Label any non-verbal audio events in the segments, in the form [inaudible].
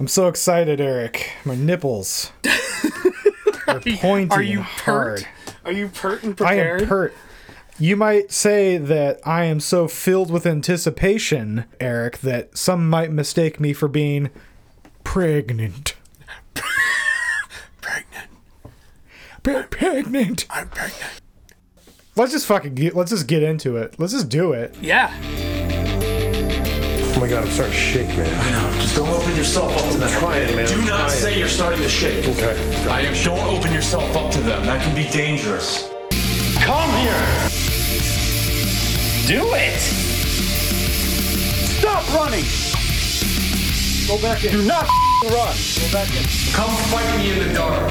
I'm so excited, Eric. My nipples [laughs] are pointing Are you hard. pert? Are you pert and prepared? I am pert. You might say that I am so filled with anticipation, Eric, that some might mistake me for being pregnant. Pregnant. Pre- pregnant. I'm pregnant. Let's just fucking get, let's just get into it. Let's just do it. Yeah. Oh my god, I'm starting to shake, man. Just don't open yourself up to them. trying, man. Do I'm not trying. say you're starting to shake. Okay. I am. Don't open yourself up to them. That can be dangerous. Come here. Do it. Stop running. Go back in. Do not Run. Go back in. come fight me in the dark.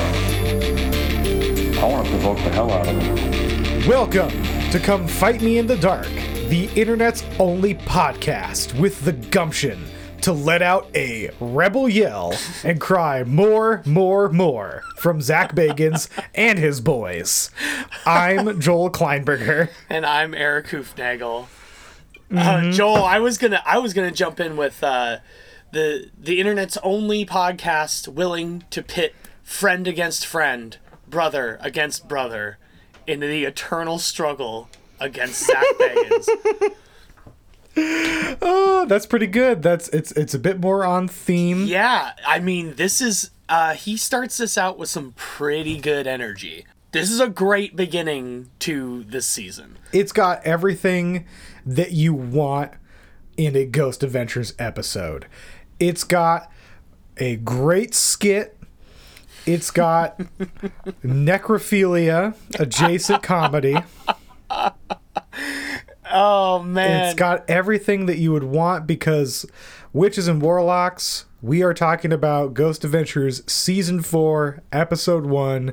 I want to provoke the hell out of him. Welcome to Come Fight Me in the Dark, the internet's only podcast with the gumption to let out a rebel yell and cry more, more, more from Zach Bagans and his boys. I'm Joel Kleinberger. And I'm Eric Hoofnagel. Mm-hmm. Uh, Joel, I was gonna I was gonna jump in with uh, the the internet's only podcast willing to pit friend against friend, brother against brother, in the eternal struggle against Zach [laughs] Bagans. Oh, that's pretty good. That's it's it's a bit more on theme. yeah, I mean this is uh, he starts this out with some pretty good energy. This is a great beginning to this season. It's got everything that you want in a Ghost Adventures episode. It's got a great skit. It's got [laughs] necrophilia adjacent comedy. [laughs] [laughs] Oh man, It's got everything that you would want because Witches and Warlocks, we are talking about Ghost Adventures Season 4, Episode 1,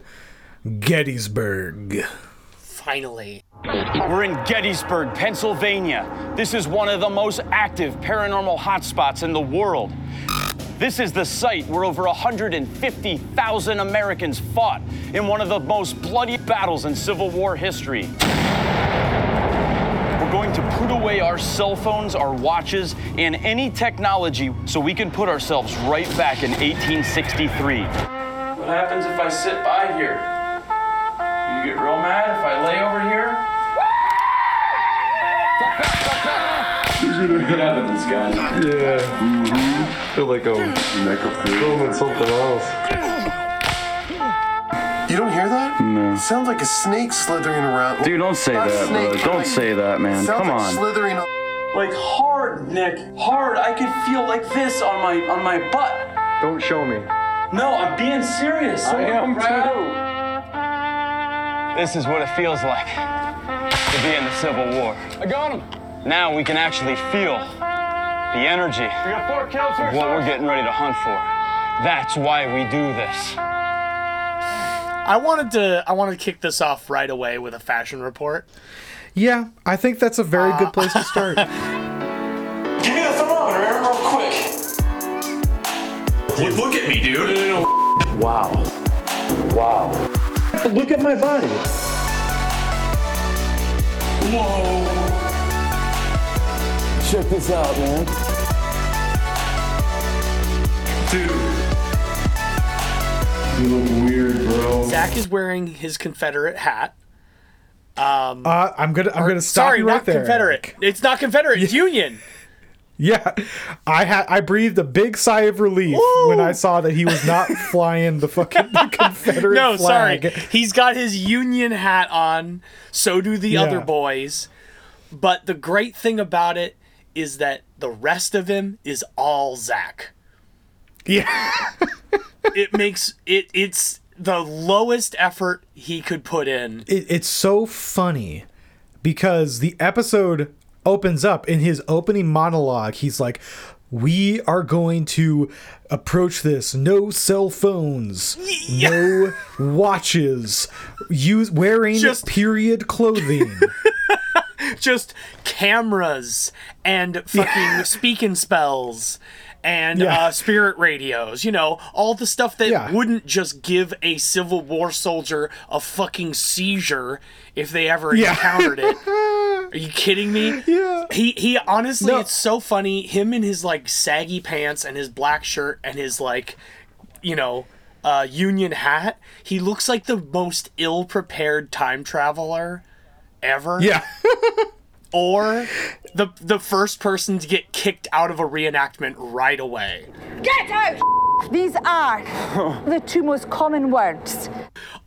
Gettysburg. finally. We're in Gettysburg, Pennsylvania. This is one of the most active paranormal hotspots in the world. This is the site where over 150,000 Americans fought in one of the most bloody battles in Civil War history. We're going to put away our cell phones, our watches, and any technology so we can put ourselves right back in 1863. What happens if I sit by here? You get real mad if I lay over here? Get out of this, guys. Yeah. Mm-hmm. feel like I'm filming something else. You don't hear that? No. It sounds like a snake slithering around. Dude, don't say Not that, snake, bro. Don't like- say that, man. Sounds Come like on. slithering. Like hard, Nick. Hard. I could feel like this on my on my butt. Don't show me. No, I'm being serious. I am too. This is what it feels like to be in the Civil War. I got him. Now we can actually feel the energy We got four of what we're getting ready to hunt for. That's why we do this. I wanted to I wanted to kick this off right away with a fashion report. Yeah, I think that's a very good uh, place to start. [laughs] Give me the thermometer, Aaron, real quick. Look, look at me, dude. Wow. Wow. Look at my body. Whoa. Check this out, man. Dude. You look weird, bro. Zach is wearing his Confederate hat. Uh, I'm gonna I'm gonna stop Sorry, you right not there. Confederate. It's not Confederate. It's Union. [laughs] Yeah, I had I breathed a big sigh of relief Woo! when I saw that he was not [laughs] flying the fucking [laughs] Confederate No, flag. sorry. He's got his Union hat on. So do the other boys. But the great thing about it is that the rest of him is all Zach. Yeah, [laughs] It makes it. It's the lowest effort he could put in. it, it's so funny because the episode opens up in his opening monologue. He's like, "We are going to approach this. No cell phones, no watches, use wearing Just- period clothing." [laughs] just cameras and fucking speaking spells and Yeah. uh, spirit radios, you know, all the stuff that Yeah. wouldn't just give a Civil War soldier a fucking seizure if they ever Yeah. encountered it. [laughs] Are you kidding me? Yeah. He he honestly No. it's so funny him in his like saggy pants and his black shirt and his like you know uh union hat. He looks like the most ill-prepared time traveler ever Yeah. [laughs] or the the first person to get kicked out of a reenactment right away. Get out! These are the two most common words.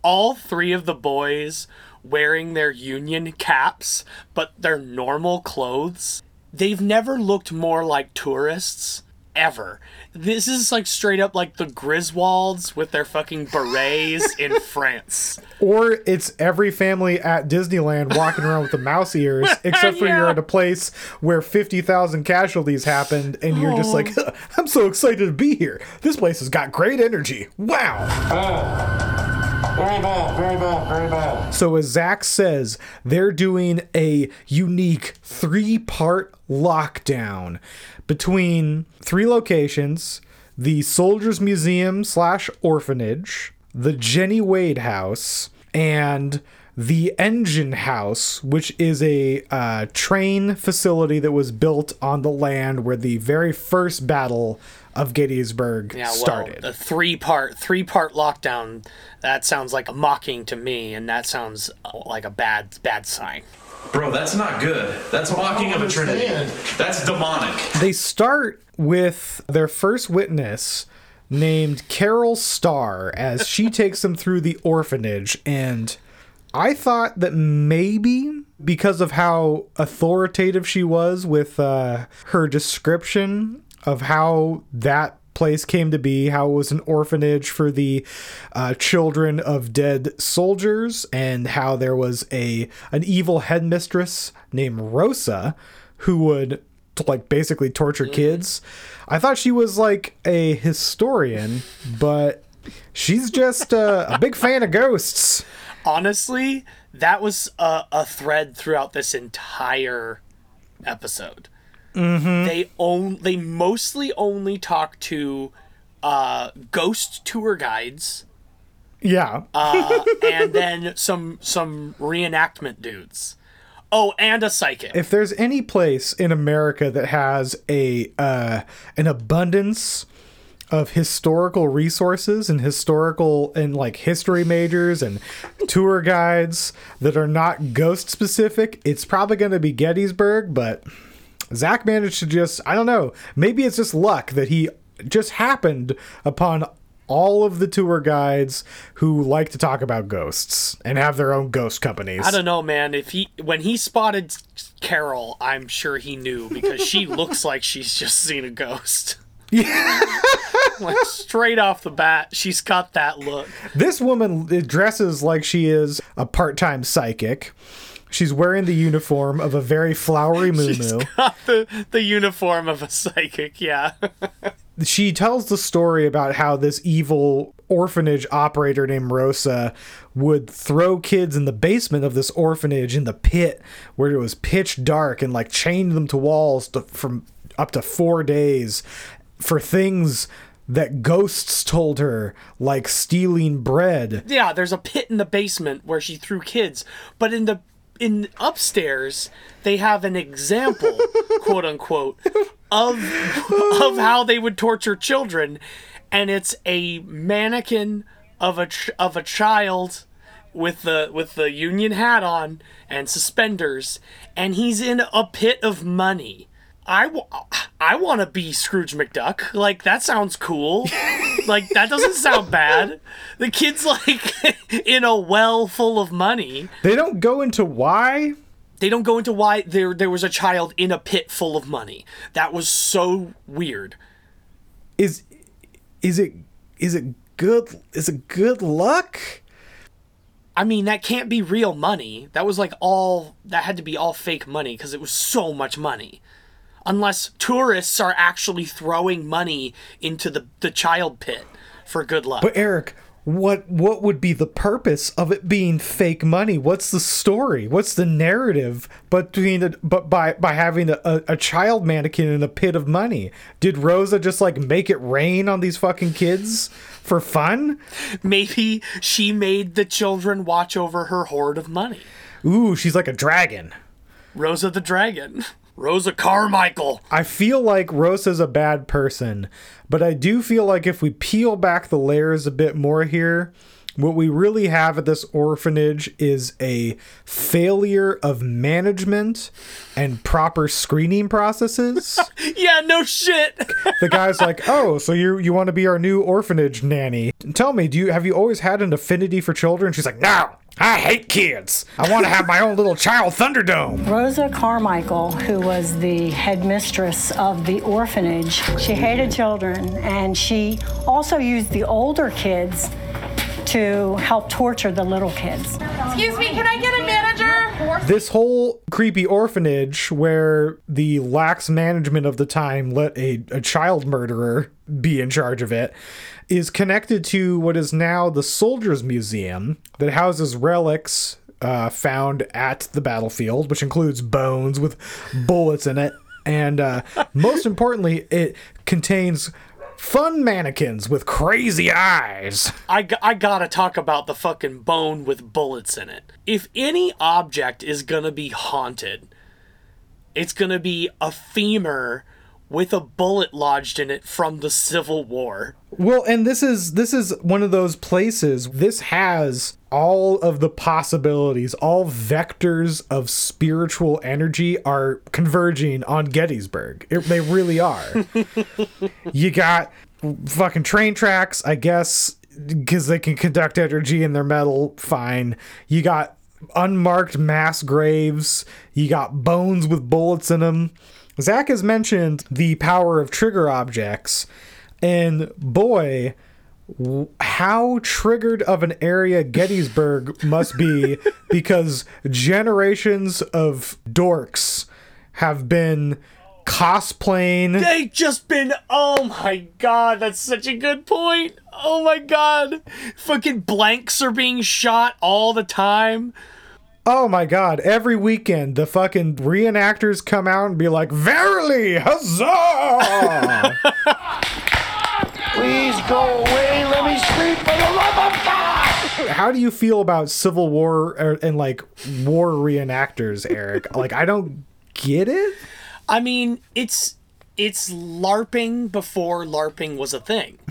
all three of the boys wearing their union caps, but their normal clothes. They've never looked more like tourists ever. This is like straight up like the Griswolds with their fucking berets [laughs] in France. Or it's every family at Disneyland walking around with the mouse ears, [laughs] except for you're at a place where 50,000 casualties happened, and you're just like, oh. [laughs] I'm so excited to be here. This place has got great energy. Wow. Very bad, very bad, very bad. So, as Zach says, they're doing a unique three part lockdown between three locations the Soldiers Museum slash orphanage, the Jenny Wade House, and the Engine House, which is a uh, train facility that was built on the land where the very first battle of Gettysburg Yeah, well, started. a three part three part lockdown. That sounds like a mocking to me, and that sounds uh, like a bad bad sign. Bro, that's not good. That's mocking of a trinity. That's demonic. They start with their first witness named Carol Starr as she [laughs] takes them through the orphanage. And I thought that maybe because of how authoritative she was with uh, her description of how that place came to be, how it was an orphanage for the uh, children of dead soldiers, and how there was a an evil headmistress named Rosa who would like basically torture kids. I thought she was like a historian, but she's just uh, a big fan of ghosts. honestly, that was a, a thread throughout this entire episode. Mm-hmm. They own they mostly only talk to uh, ghost tour guides Yeah. uh, [laughs] and then some some reenactment dudes. Oh, and a psychic. if there's any place in America that has a uh, an abundance of historical resources and historical and like history majors and tour guides that are not ghost specific, it's probably going to be Gettysburg. But Zach managed to just I don't know. Maybe it's just luck that he just happened upon all of the tour guides who like to talk about ghosts and have their own ghost companies. I don't know, man. If he when he spotted Carol, I'm sure he knew because she [laughs] looks like she's just seen a ghost. Yeah. [laughs] like straight off the bat, she's got that look. This woman dresses like she is a part-time psychic. She's wearing the uniform of a very flowery [laughs] moo Got the the uniform of a psychic, yeah. [laughs] She tells the story about how this evil orphanage operator named Rosa would throw kids in the basement of this orphanage in the pit where it was pitch dark and like chained them to walls to, from up to 4 days for things that ghosts told her like stealing bread. yeah, there's a pit in the basement where she threw kids, but in the in upstairs they have an example, [laughs] quote unquote, of of how they would torture children, and it's a mannequin of a ch- of a child with the with the union hat on and suspenders, and he's in a pit of money. I, w- I want to be Scrooge McDuck. Like that sounds cool. [laughs] like that doesn't sound bad. The kid's like [laughs] in a well full of money. They don't go into why They don't go into why there there was a child in a pit full of money. That was so weird. is is it is it good is it good luck? I mean, that can't be real money. That was like all that had to be all fake money because it was so much money. Unless tourists are actually throwing money into the the child pit for good luck. But Eric, what what would be the purpose of it being fake money? What's the story? What's the narrative between the, but by by having a, a, child mannequin in a pit of money? Did Rosa just like make it rain on these fucking kids for fun? Maybe she made the children watch over her hoard of money. Ooh, she's like a dragon. Rosa the Dragon. [laughs] Rosa Carmichael. I feel like Rosa's a bad person, but I do feel like if we peel back the layers a bit more here, what we really have at this orphanage is a failure of management and proper screening processes. [laughs] Yeah, no shit. the guy's like, "Oh, so you you want to be our new orphanage nanny? Tell me, do you have you always had an affinity for children?" She's like, "No, I hate kids. I want to have my own little child Thunderdome." Rosa Carmichael, who was the headmistress of the orphanage, she hated children and she also used the older kids to help torture the little kids. Excuse me, can I get a manager? This whole creepy orphanage where the lax management of the time let a, a child murderer be in charge of it is connected to what is now the Soldiers Museum that houses relics uh, found at the battlefield, which includes bones with bullets in it. And uh, [laughs] most importantly, it contains fun mannequins with crazy eyes. I, I gotta talk about the fucking bone with bullets in it. If any object is gonna be haunted, it's gonna be a femur with a bullet lodged in it from the Civil War. Well, and this is this is one of those places. This has all of the possibilities, all vectors of spiritual energy are converging on Gettysburg. It, they really are. [laughs] you got fucking train tracks, I guess, because they can conduct energy in their metal. Fine. You got unmarked mass graves. You got bones with bullets in them. Zach has mentioned the power of trigger objects, and boy, how triggered of an area Gettysburg must be [laughs] because generations of dorks have been cosplaying. They just been oh my god, that's such a good point. Oh my god. Fucking blanks are being shot all the time. Oh my god, every weekend the fucking reenactors come out and be like, Verily, huzzah! [laughs] Please go away. Let me scream for the love of God. How do you feel about Civil War er, and like war reenactors, Eric? like, I don't get it. I mean, it's it's LARPing before LARPing was a thing. [laughs]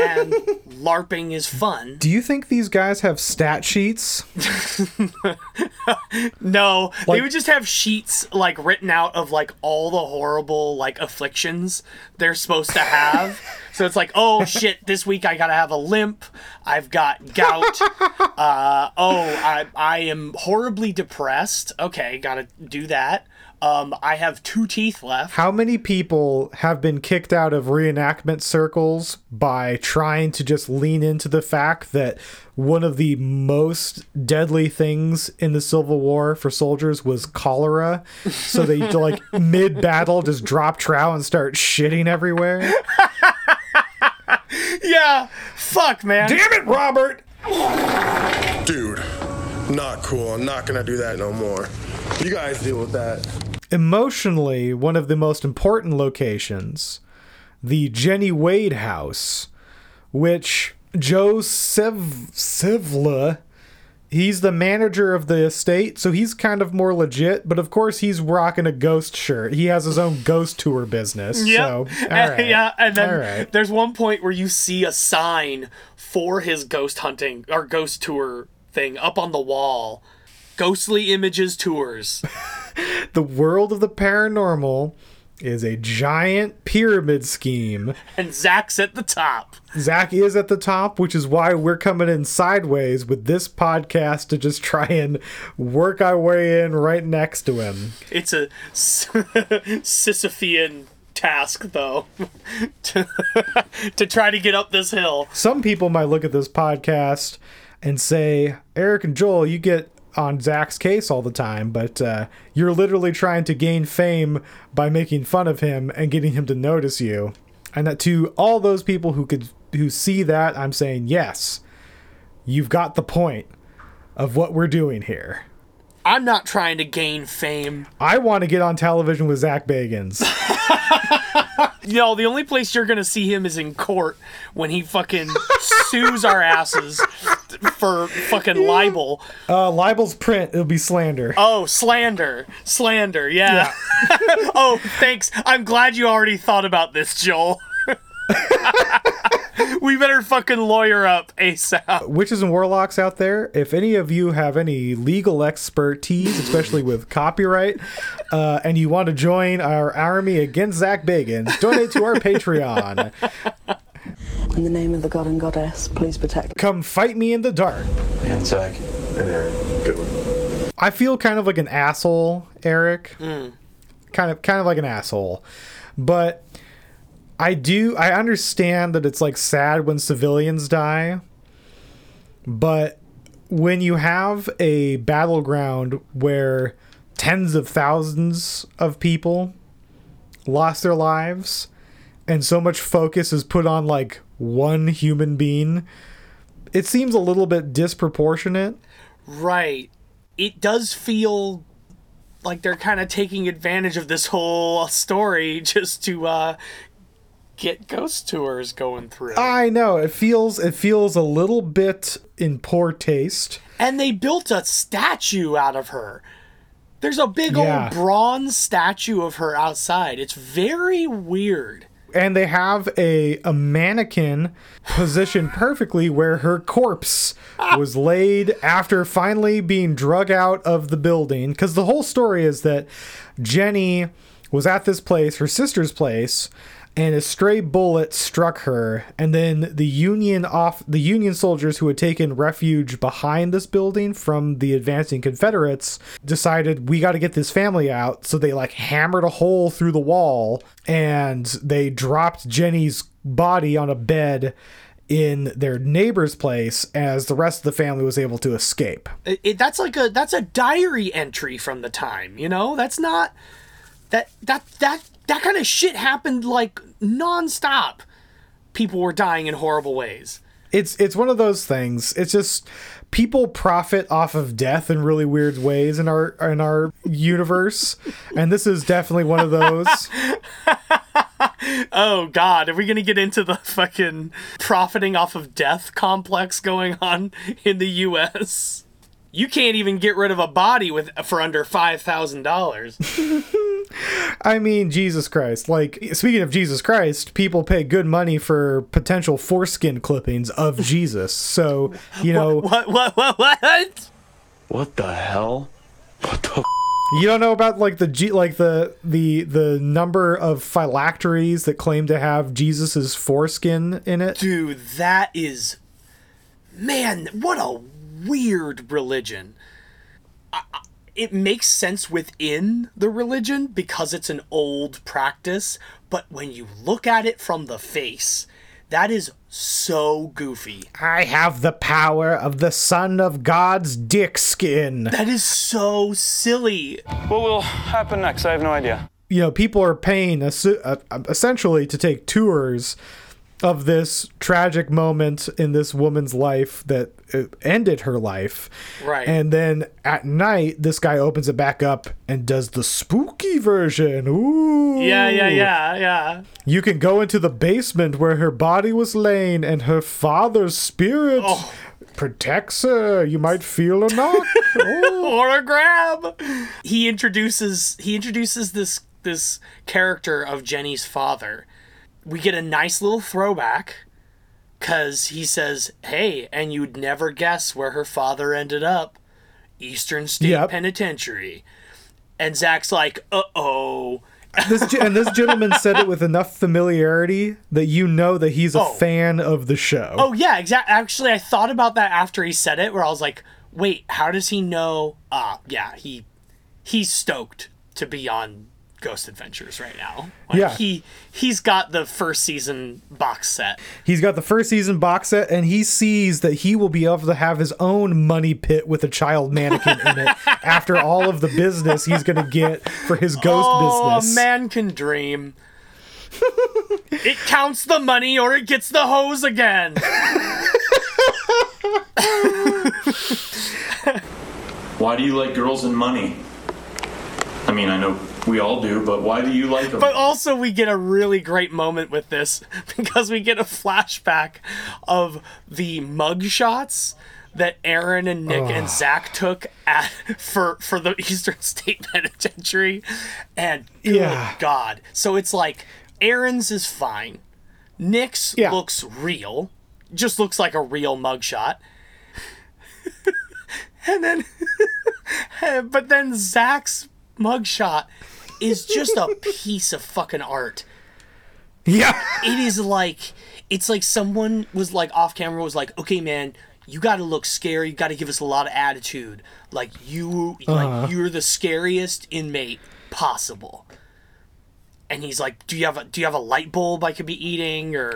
and LARPing is fun. Do you think these guys have stat sheets? [laughs] No, they would just have sheets like written out of like all the horrible like afflictions they're supposed to have. so it's like, oh [laughs] shit, this week I gotta have a limp. I've got gout. uh, oh, I I am horribly depressed. Okay, gotta do that. Um, I have two teeth left. How many people have been kicked out of reenactment circles by trying to just lean into the fact that one of the most deadly things in the Civil War for soldiers was cholera? So they [laughs] like mid battle just drop trow and start shitting everywhere. [laughs] Yeah, fuck, man. Damn it, Robert! Dude, not cool. I'm not gonna do that no more. You guys deal with that. Emotionally one of the most important locations, the Jenny Wade house, which Joe Sev- Sevla, he's the manager of the estate, so he's kind of more legit. But of course, he's rocking a ghost shirt. He has his own ghost tour business. Yep. So, [laughs] right. yeah, and then right. there's one point where you see a sign for his ghost hunting or ghost tour thing up on the wall. Ghostly Images Tours. [laughs] the world of the paranormal is a giant pyramid scheme. And Zach's at the top. Zach is at the top, which is why we're coming in sideways with this podcast to just try and work our way in right next to him. It's a [laughs] Sisyphean task, though, [laughs] to, [laughs] to try to get up this hill. Some people might look at this podcast and say, Eric and Joel, you get on Zach's case all the time, but uh, you're literally trying to gain fame by making fun of him and getting him to notice you. And that to all those people who could who see that, I'm saying yes, you've got the point of what we're doing here. I'm not trying to gain fame. I want to get on television with Zach Bagans. [laughs] You know, the only place you're gonna see him is in court when he fucking sues our asses for fucking libel. Uh, libel's print. It'll be slander. Oh, slander, slander. Yeah. [laughs] oh, thanks. I'm glad you already thought about this, Joel. [laughs] we better fucking lawyer up ASAP. Witches and warlocks out there, if any of you have any legal expertise, especially with copyright, uh, and you want to join our army against Zach Bagans, donate to our Patreon. In the name of the god and goddess, please protect. Come fight me in the dark. And Zach. And Aaron. Good one. I feel kind of like an asshole, Eric. Mm. Kind of, kind of like an asshole, but I do. I understand that it's like sad when civilians die, but when you have a battleground where tens of thousands of people lost their lives, and so much focus is put on like one human being, it seems a little bit disproportionate. Right. It does feel like they're kind of taking advantage of this whole story [laughs] just to uh, get ghost tours going through. I know it feels it feels a little bit in poor taste. and they built a statue out of her. There's a big Yeah. old bronze statue of her outside. It's very weird. And they have a a mannequin positioned perfectly where her corpse was laid after finally being drug out of the building. Because the whole story is that Jenny was at this place, her sister's place, and a stray bullet struck her. And then the Union off the Union soldiers who had taken refuge behind this building from the advancing Confederates decided we got to get this family out. So they like hammered a hole through the wall and they dropped Jenny's body on a bed in their neighbor's place as the rest of the family was able to escape. It, it- that's like a that's a diary entry from the time, you know? That's not that that that that kind of shit happened like nonstop. People were dying in horrible ways. It's it's one of those things. It's just people profit off of death in really weird ways in our in our universe, and this is definitely one of those. [laughs] Oh god, are we going to get into the fucking profiting off of death complex going on in the US? You can't even get rid of a body with for under $5,000. [laughs] I mean, Jesus Christ. Like, speaking of Jesus Christ, people pay good money for potential foreskin clippings of Jesus. So, you [laughs] know, What what what what? What the hell? What the? you don't know about like the G, like the the the number of phylacteries that claim to have Jesus's foreskin in it. Dude, that is man, what a weird religion. I- I- It makes sense within the religion because it's an old practice, but when you look at it from the face, that is so goofy. I have the power of the Son of God's dick skin. That is so silly. What will happen next? I have no idea. you know, people are paying essu- uh, essentially to take tours of this tragic moment in this woman's life that uh, ended her life. Right. And then at night, this guy opens it back up and does the spooky version. Ooh. Yeah, yeah, yeah, yeah. You can go into the basement where her body was laying and her father's spirit Oh. protects her. You might feel a knock. [laughs] Oh. or a grab. He introduces he introduces this this character of Jenny's father. We get a nice little throwback cuz he says, "Hey, and you'd never guess where her father ended up. Eastern State Yep. Penitentiary." And Zach's like, "Uh-oh." this and this gentleman said it with enough familiarity that you know that he's a Oh. fan of the show. Oh yeah, exactly. Actually, I thought about that after he said it, where I was like, "Wait, how does he know?" Ah, yeah, he he's stoked to be on Ghost Adventures right now. Like, Yeah. he he's got the first season box set. He's got the first season box set, and he sees that he will be able to have his own money pit with a child mannequin in it [laughs] after all of the business he's going to get for his ghost oh, business. man can dream. [laughs] it counts the money or it gets the hose again. [laughs] Why do you like girls and money? I mean, I know we all do, but why do you like them? But also, we get a really great moment with this [laughs] because we get a flashback of the mug shots that Aaron and Nick Oh. and Zach took at, for for the Eastern [laughs] State Penitentiary, and good Yeah. God, so it's like Aaron's is fine, Nick's Yeah. looks real, just looks like a real mugshot, [laughs] and then, but then Zach's mugshot is just a piece of fucking art Yeah. it is like it's like someone was like off camera was like okay man you got to look scary you got to give us a lot of attitude like you Uh-huh. like you're the scariest inmate possible and he's like do you have a do you have a light bulb i could be eating or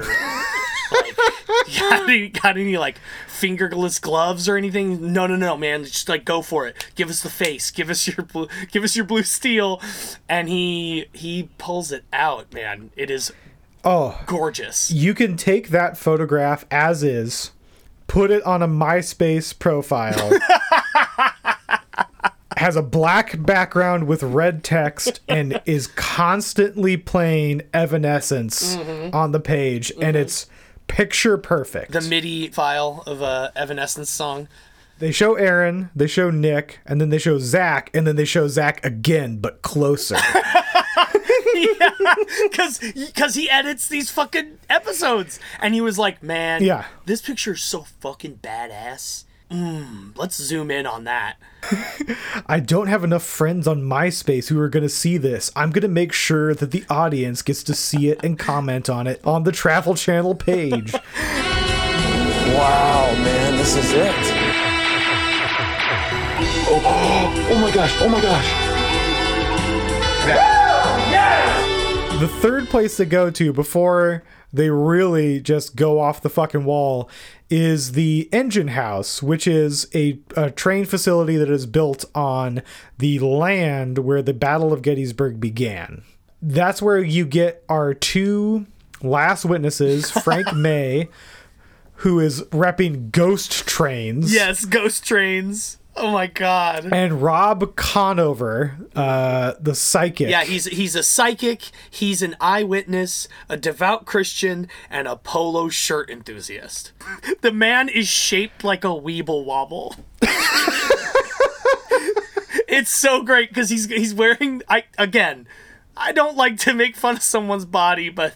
like [laughs] got any, got any like fingerless gloves or anything? No no no man. Just like go for it. Give us the face. Give us your blue give us your blue steel. And he he pulls it out man. It is Oh, gorgeous. You can take that photograph as is, put it on a MySpace profile. [laughs] has a black background with red text [laughs] and is constantly playing Evanescence Mhm. on the page, and it's picture perfect. the midi file of a evanescence song They show Aaron, they show Nick, and then they show Zach, and then they show Zach again, but closer. [laughs] yeah because because he edits these fucking episodes and he was like man Yeah. this picture is so fucking badass mm, let's zoom in on that [laughs] I don't have enough friends on MySpace who are going to see this. I'm going to make sure that the audience gets to see it and comment on it on the Travel Channel page. [laughs] Wow, man, this is it. [gasps] Oh, oh my gosh, oh my gosh. the third place to go to before they really just go off the fucking wall is the engine house which is a, a train facility that is built on the land where the battle of gettysburg began. That's where you get our two last witnesses [laughs] frank may who is repping ghost trains. Yes ghost trains oh my god. And rob conover uh, the psychic. Yeah he's he's a psychic. He's an eyewitness a devout christian and a polo shirt enthusiast. [laughs] The man is shaped like a weeble wobble. [laughs] It's so great because he's he's wearing i again i don't like to make fun of someone's body but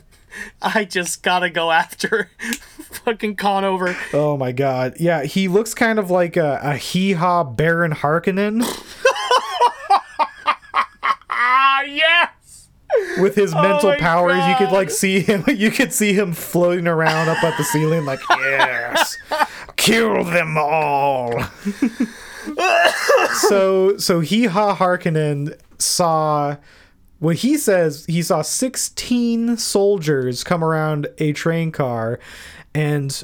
i just gotta go after [laughs] fucking conover Oh my god. Yeah, he looks kind of like a, a hee haw Baron Harkonnen ah [laughs] yes with his Oh mental powers. You could like see him [laughs] you could see him floating around up at the ceiling like, "Yes. Kill them all." so so hee haw Harkonnen saw what he says he saw 16 soldiers come around a train car and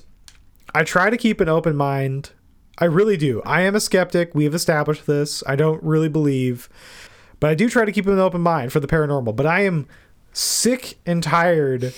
I try to keep an open mind. I really do. I am a skeptic. We have established this. I don't really believe, but I do try to keep an open mind for the paranormal. But I am sick and tired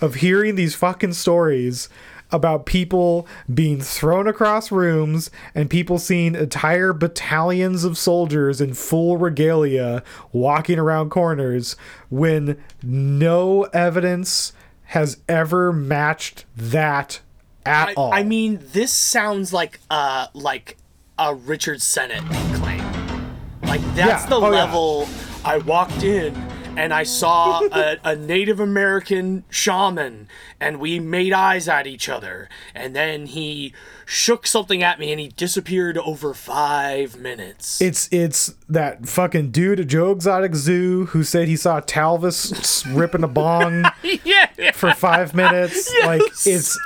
of hearing these fucking stories about people being thrown across rooms and people seeing entire battalions of soldiers in full regalia walking around corners when no evidence has ever matched that at I, all. I mean, this sounds like uh like a Richard Senate claim. Like that's Yeah. the Oh, yeah. level I walked in and I saw a, a Native American shaman and we made eyes at each other and then he shook something at me and he disappeared over five minutes. It's it's that fucking dude at Joe Exotic Zoo who said he saw Talvis ripping a bong [laughs] yeah, for five minutes. [laughs] Like it's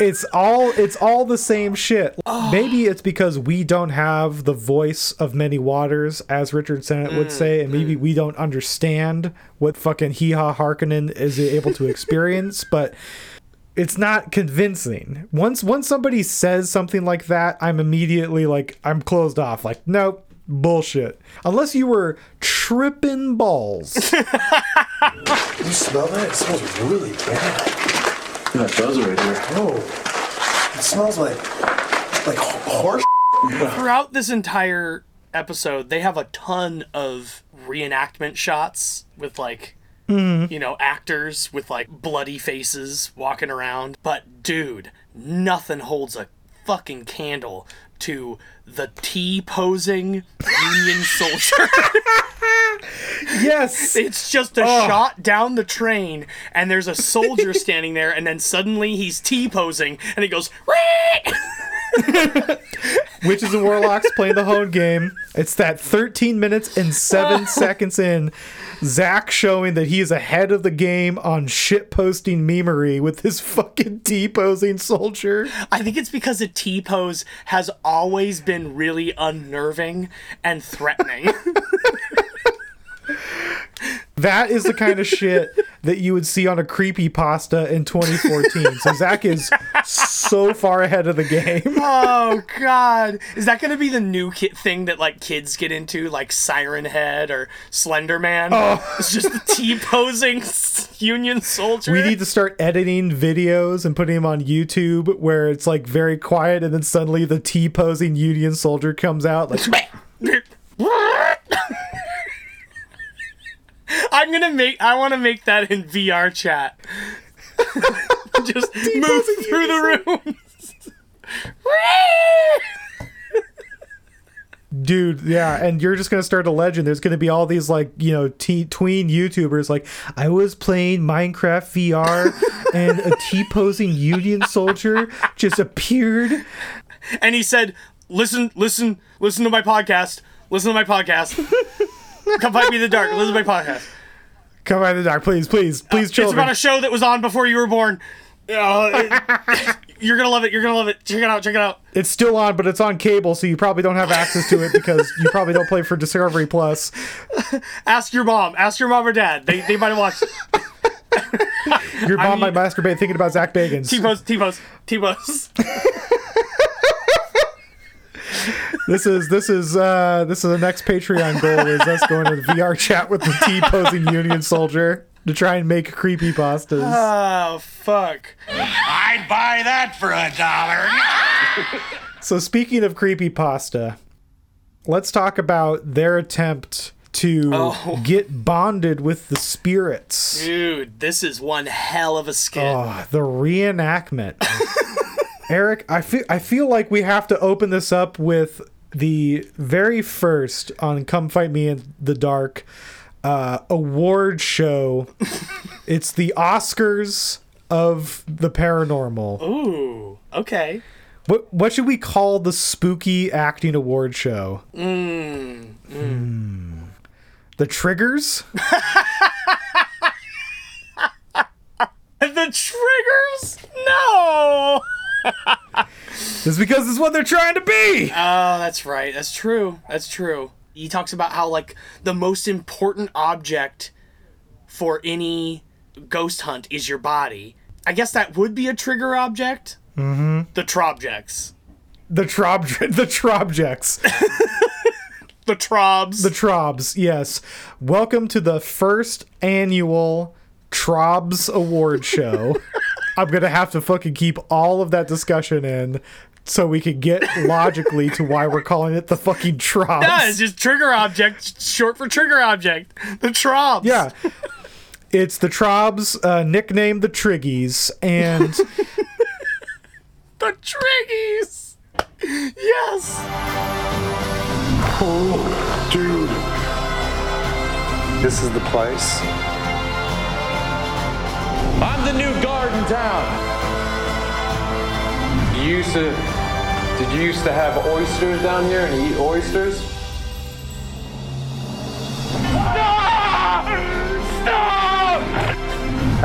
it's all it's all the same shit. Maybe it's because we don't have the voice of many waters, as Richard Senate would mm, say, and maybe mm. we don't understand what fucking Hee Haw Harkonnen is able to experience, [laughs] but it's not convincing. Once once somebody says something like that, I'm immediately like I'm closed off. Like, nope, bullshit. Unless you were tripping balls. [laughs] You smell that? It smells really bad. Yeah, it does right here. Oh, it smells like like horse. Throughout this entire episode, they have a ton of reenactment shots with like mm-hmm. you know, actors with like bloody faces walking around. But dude, nothing holds a fucking candle to the T posing Union [laughs] soldier. [laughs] yes. It's just a Oh. shot down the train, and there's a soldier [laughs] standing there, and then suddenly he's T posing, and he goes, Witches and Warlocks playing the home game. It's that 13 minutes and 7 [laughs] seconds in. Zach showing that he is ahead of the game on shit posting memery with his fucking T posing soldier. I think it's because a T pose has always been really unnerving and threatening. [laughs] That is the kind of shit that you would see on a creepy pasta in 2014. So Zach is so far ahead of the game. [laughs] oh God, is that gonna be the new ki- thing that like kids get into, like Siren Head or Slender Man? Oh. It's just the T posing Union soldier. We need to start editing videos and putting them on YouTube where it's like very quiet and then suddenly the T posing Union soldier comes out like [laughs] [laughs] I'm gonna make. I want to make that in VR chat. [laughs] Just [laughs] move through the room. [laughs] Dude, yeah, and you're just gonna start a legend. There's gonna be all these like you know te- tween YouTubers like I was playing Minecraft VR and a T posing Union soldier just appeared. and he said, "Listen, listen, listen to my podcast. Listen to my podcast. Come fight me in the dark. Listen to my podcast. Come by the dark, please, please, please, It's children. about a show that was on before you were born. Uh, [laughs] you're gonna love it. You're gonna love it. Check it out. Check it out. It's still on, but it's on cable, so you probably don't have access to it because you probably don't play for Discovery Plus. Ask your mom. Ask your mom or dad. They, they might have watched. Your [laughs] mom might masturbate thinking about Zach Bagans. T pose. T pose. T pose. This is this is uh this is the next Patreon goal is us going to the VR chat with the T posing Union soldier to try and make creepy pastas. Oh fuck. I'd buy that for a dollar. So speaking of creepy pasta, let's talk about their attempt to Oh. get bonded with the spirits. Dude, this is one hell of a skit. Oh, the reenactment. [laughs] Eric, I feel I feel like we have to open this up with the very first on Come Fight Me in the Dark uh, award show. [laughs] it's the Oscars of the paranormal. Ooh. Okay. What what should we call the spooky acting award show? Mm. Hmm. The triggers? [laughs] The triggers? No. [laughs] It's because it's what they're trying to be. Oh, that's right. That's true. That's true. He talks about how like the most important object for any ghost hunt is your body. I guess that would be a trigger object. Mm-hmm. The trobjects. The trob [laughs] the trobjects. [laughs] The trobs. The trobs, yes. Welcome to the first annual Trobs Award Show. I'm gonna have to fucking keep all of that discussion in so we can get [laughs] logically to why we're calling it the fucking Trobs. Yeah, it's just trigger object, short for trigger object. The trobs. Yeah. It's the Trobs, uh, nicknamed the Triggies, and [laughs] The triggies. Yes. Oh, dude. This is the place. I'm the new garden town. You used to. Did you used to have oysters down here and eat oysters?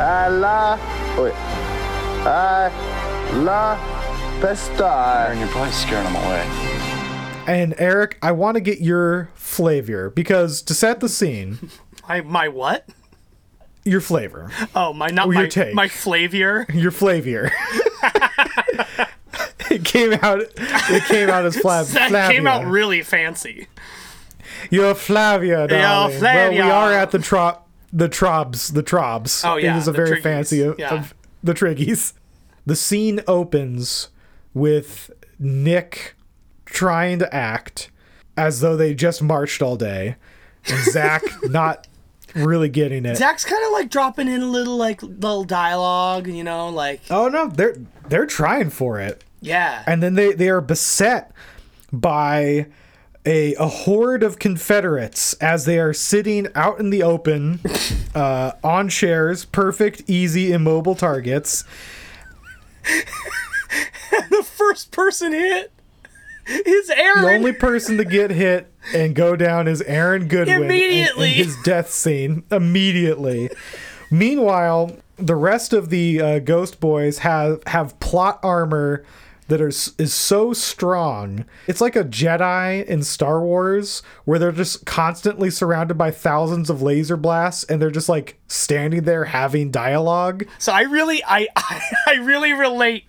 Allah. Wait. I la pesta. And you're probably scaring them away. and Eric, I want to get your flavor because to set the scene, [laughs] My my what? Your flavor, Oh, my not Or your my take. my flavor. [laughs] your flavor. [laughs] it came out. It came out as [laughs] Flav. That Flavia. came out really fancy. You're Flavia, darling. Well, we are at the trop, the Trobs, the Trobs. Oh, yeah, it is a very Triggies. fancy of, Yeah. of the Triggies. The scene opens with Nick trying to act as though they just marched all day, and Zach not really getting it. Zach's kind of like dropping in a little like little dialogue, you know, like Oh no, they're they're trying for it. Yeah. and then they they are beset by a, a horde of Confederates as they are sitting out in the open [laughs] uh, on chairs, perfect, easy, immobile targets. [laughs] the first person hit is Aaron. The only person to get hit and go down is Aaron Goodwin Immediately. in his death scene immediately. Meanwhile, the rest of the uh, Ghost Boys have have plot armor that are, is so strong. It's like a Jedi in Star Wars where they're just constantly surrounded by thousands of laser blasts and they're just like standing there having dialogue. So I really, I, [laughs] I, I really relate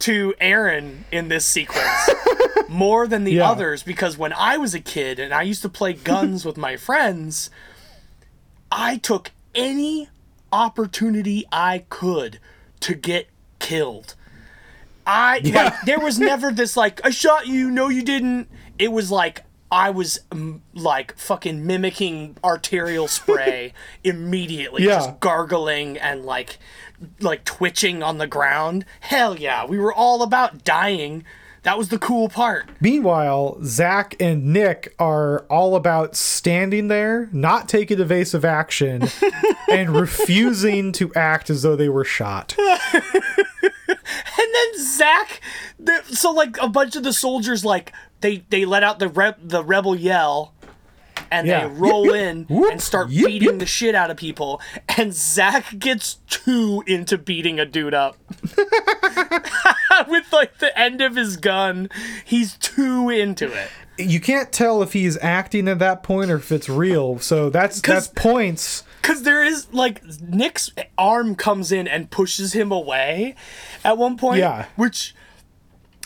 to Aaron in this sequence [laughs] more than the Yeah. others because when I was a kid and I used to play guns with my friends, I took any opportunity I could to get killed. I like there was never this like I shot you, no you didn't. It was like I was like fucking mimicking arterial spray [laughs] immediately, Yeah. just gargling and like like twitching on the ground. Hell yeah, we were all about dying. That was the cool part. Meanwhile, Zak and Nick are all about standing there, not taking evasive action, [laughs] and refusing to act as though they were shot. [laughs] And then Zak, the, so like a bunch of the soldiers, like they they let out the rep, the rebel yell, and Yeah. they roll in Whoop. and start Yip, beating yip. the shit out of people. And Zak gets too into beating a dude up [laughs] with like the end of his gun. He's too into it. You can't tell if he's acting at that point or if it's real. So that's that's points. Cause there is like Nick's arm comes in and pushes him away at one point. Yeah. Which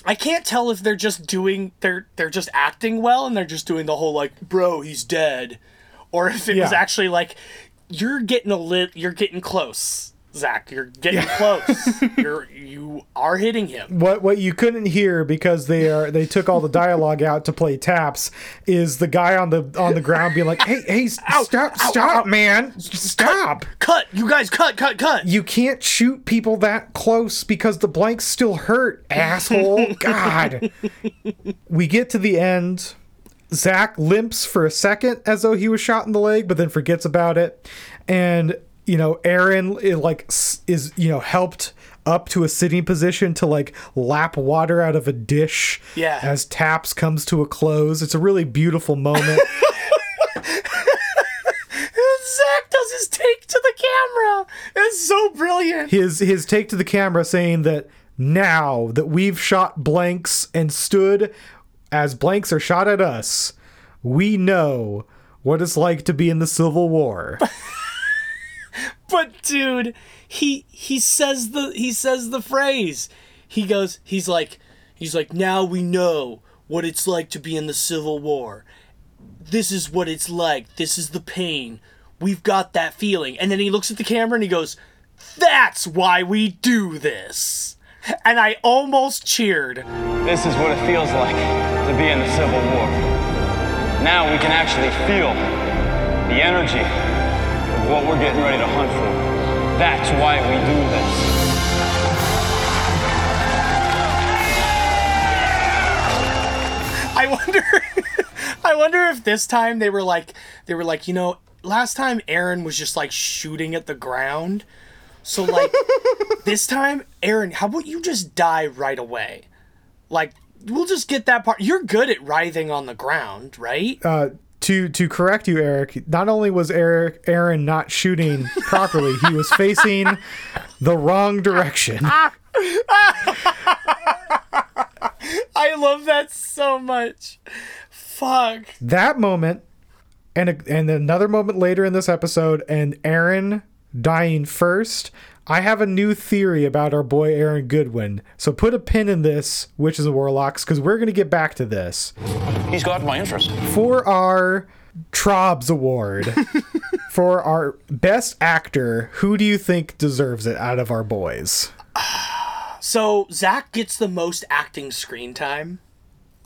I can't tell if they're just doing they're they're just acting well and they're just doing the whole like, bro, he's dead. Or if it was actually like, you're getting a lit you're getting close, Zak. You're getting close. [laughs] you're you are hitting him. What what you couldn't hear because they are they took all the dialogue out to play taps is the guy on the on the ground being like, "Hey, hey, [laughs] stop, stop, man, stop." Cut, you guys cut, cut, cut. You can't shoot people that close because the blanks still hurt, [laughs] asshole. God. We get to the end. Zak limps for a second as though he was shot in the leg, but then forgets about it. And, you know, Aaron eh, like is, you know, helped up to a sitting position to like lap water out of a dish Yeah. as taps comes to a close. It's a really beautiful moment. [laughs] Zak does his take to the camera. It's so brilliant. his his take to the camera saying that now that we've shot blanks and stood as blanks are shot at us, we know what it's like to be in the Civil War. [laughs] But dude, he he says the he says the phrase. He goes he's like he's like now we know what it's like to be in the Civil War. This is what it's like. This is the pain. We've got that feeling. And then he looks at the camera and he goes, "That's why we do this." And I almost cheered. This is what it feels like to be in the Civil War. Now we can actually feel the energy what we're getting ready to hunt for. That's why we do this. I wonder [laughs] I wonder if this time they were like they were like, you know, last time Aaron was just like shooting at the ground. So like [laughs] this time, Aaron, how about you just die right away? Like we'll just get that part. You're good at writhing on the ground, right? Uh, to to correct you, Eric, not only was Eric Aaron not shooting properly, he was facing the wrong direction. [laughs] I love that so much. Fuck. that moment and a, and another moment later in this episode and Aaron dying first I have a new theory about our boy Aaron Goodwin. So put a pin in this, Witches and Warlocks, because we're going to get back to this. He's got my interest. For our Trobs Award, [laughs] for our best actor, who do you think deserves it out of our boys? So Zak gets the most acting screen time.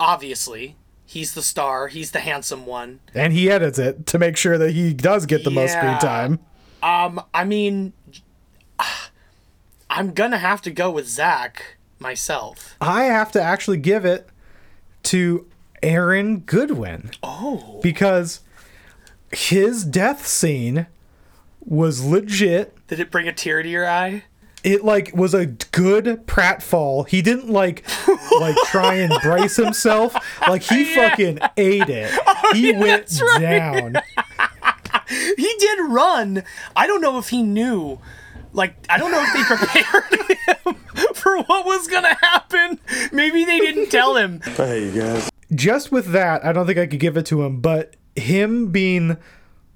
Obviously, he's the star. He's the handsome one. And he edits it to make sure that he does get the most screen time. Um, I mean, I'm gonna have to go with Zak myself. I have to actually give it to Aaron Goodwin. Oh. Because his death scene was legit. Did it bring a tear to your eye? It like was a good pratfall. He didn't like [laughs] like try and brace himself. Like he fucking ate it. [laughs] Oh, he yeah, went right. down. [laughs] he did run. I don't know if he knew. Like, I don't know if they prepared [laughs] him for what was gonna happen. Maybe they didn't tell him. Hey, you guys. Just with that, I don't think I could give it to him, but him being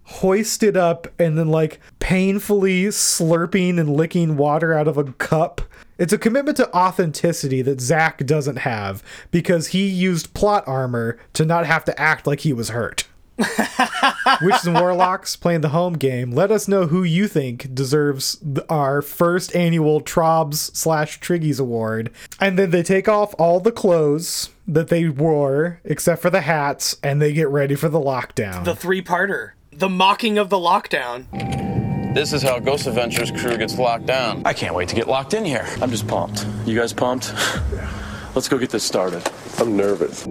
hoisted up and then like painfully slurping and licking water out of a cup. It's a commitment to authenticity that Zak doesn't have because he used plot armor to not have to act like he was hurt. [laughs] Witches and Warlocks playing the home game. Let us know who you think deserves th- our first annual Trobs slash Triggies award. And then they take off all the clothes that they wore, except for the hats, and they get ready for the lockdown. The three parter. The mocking of the lockdown. This is how Ghost Adventures crew gets locked down. I can't wait to get locked in here. I'm just pumped. You guys pumped? Yeah. Let's go get this started. I'm nervous.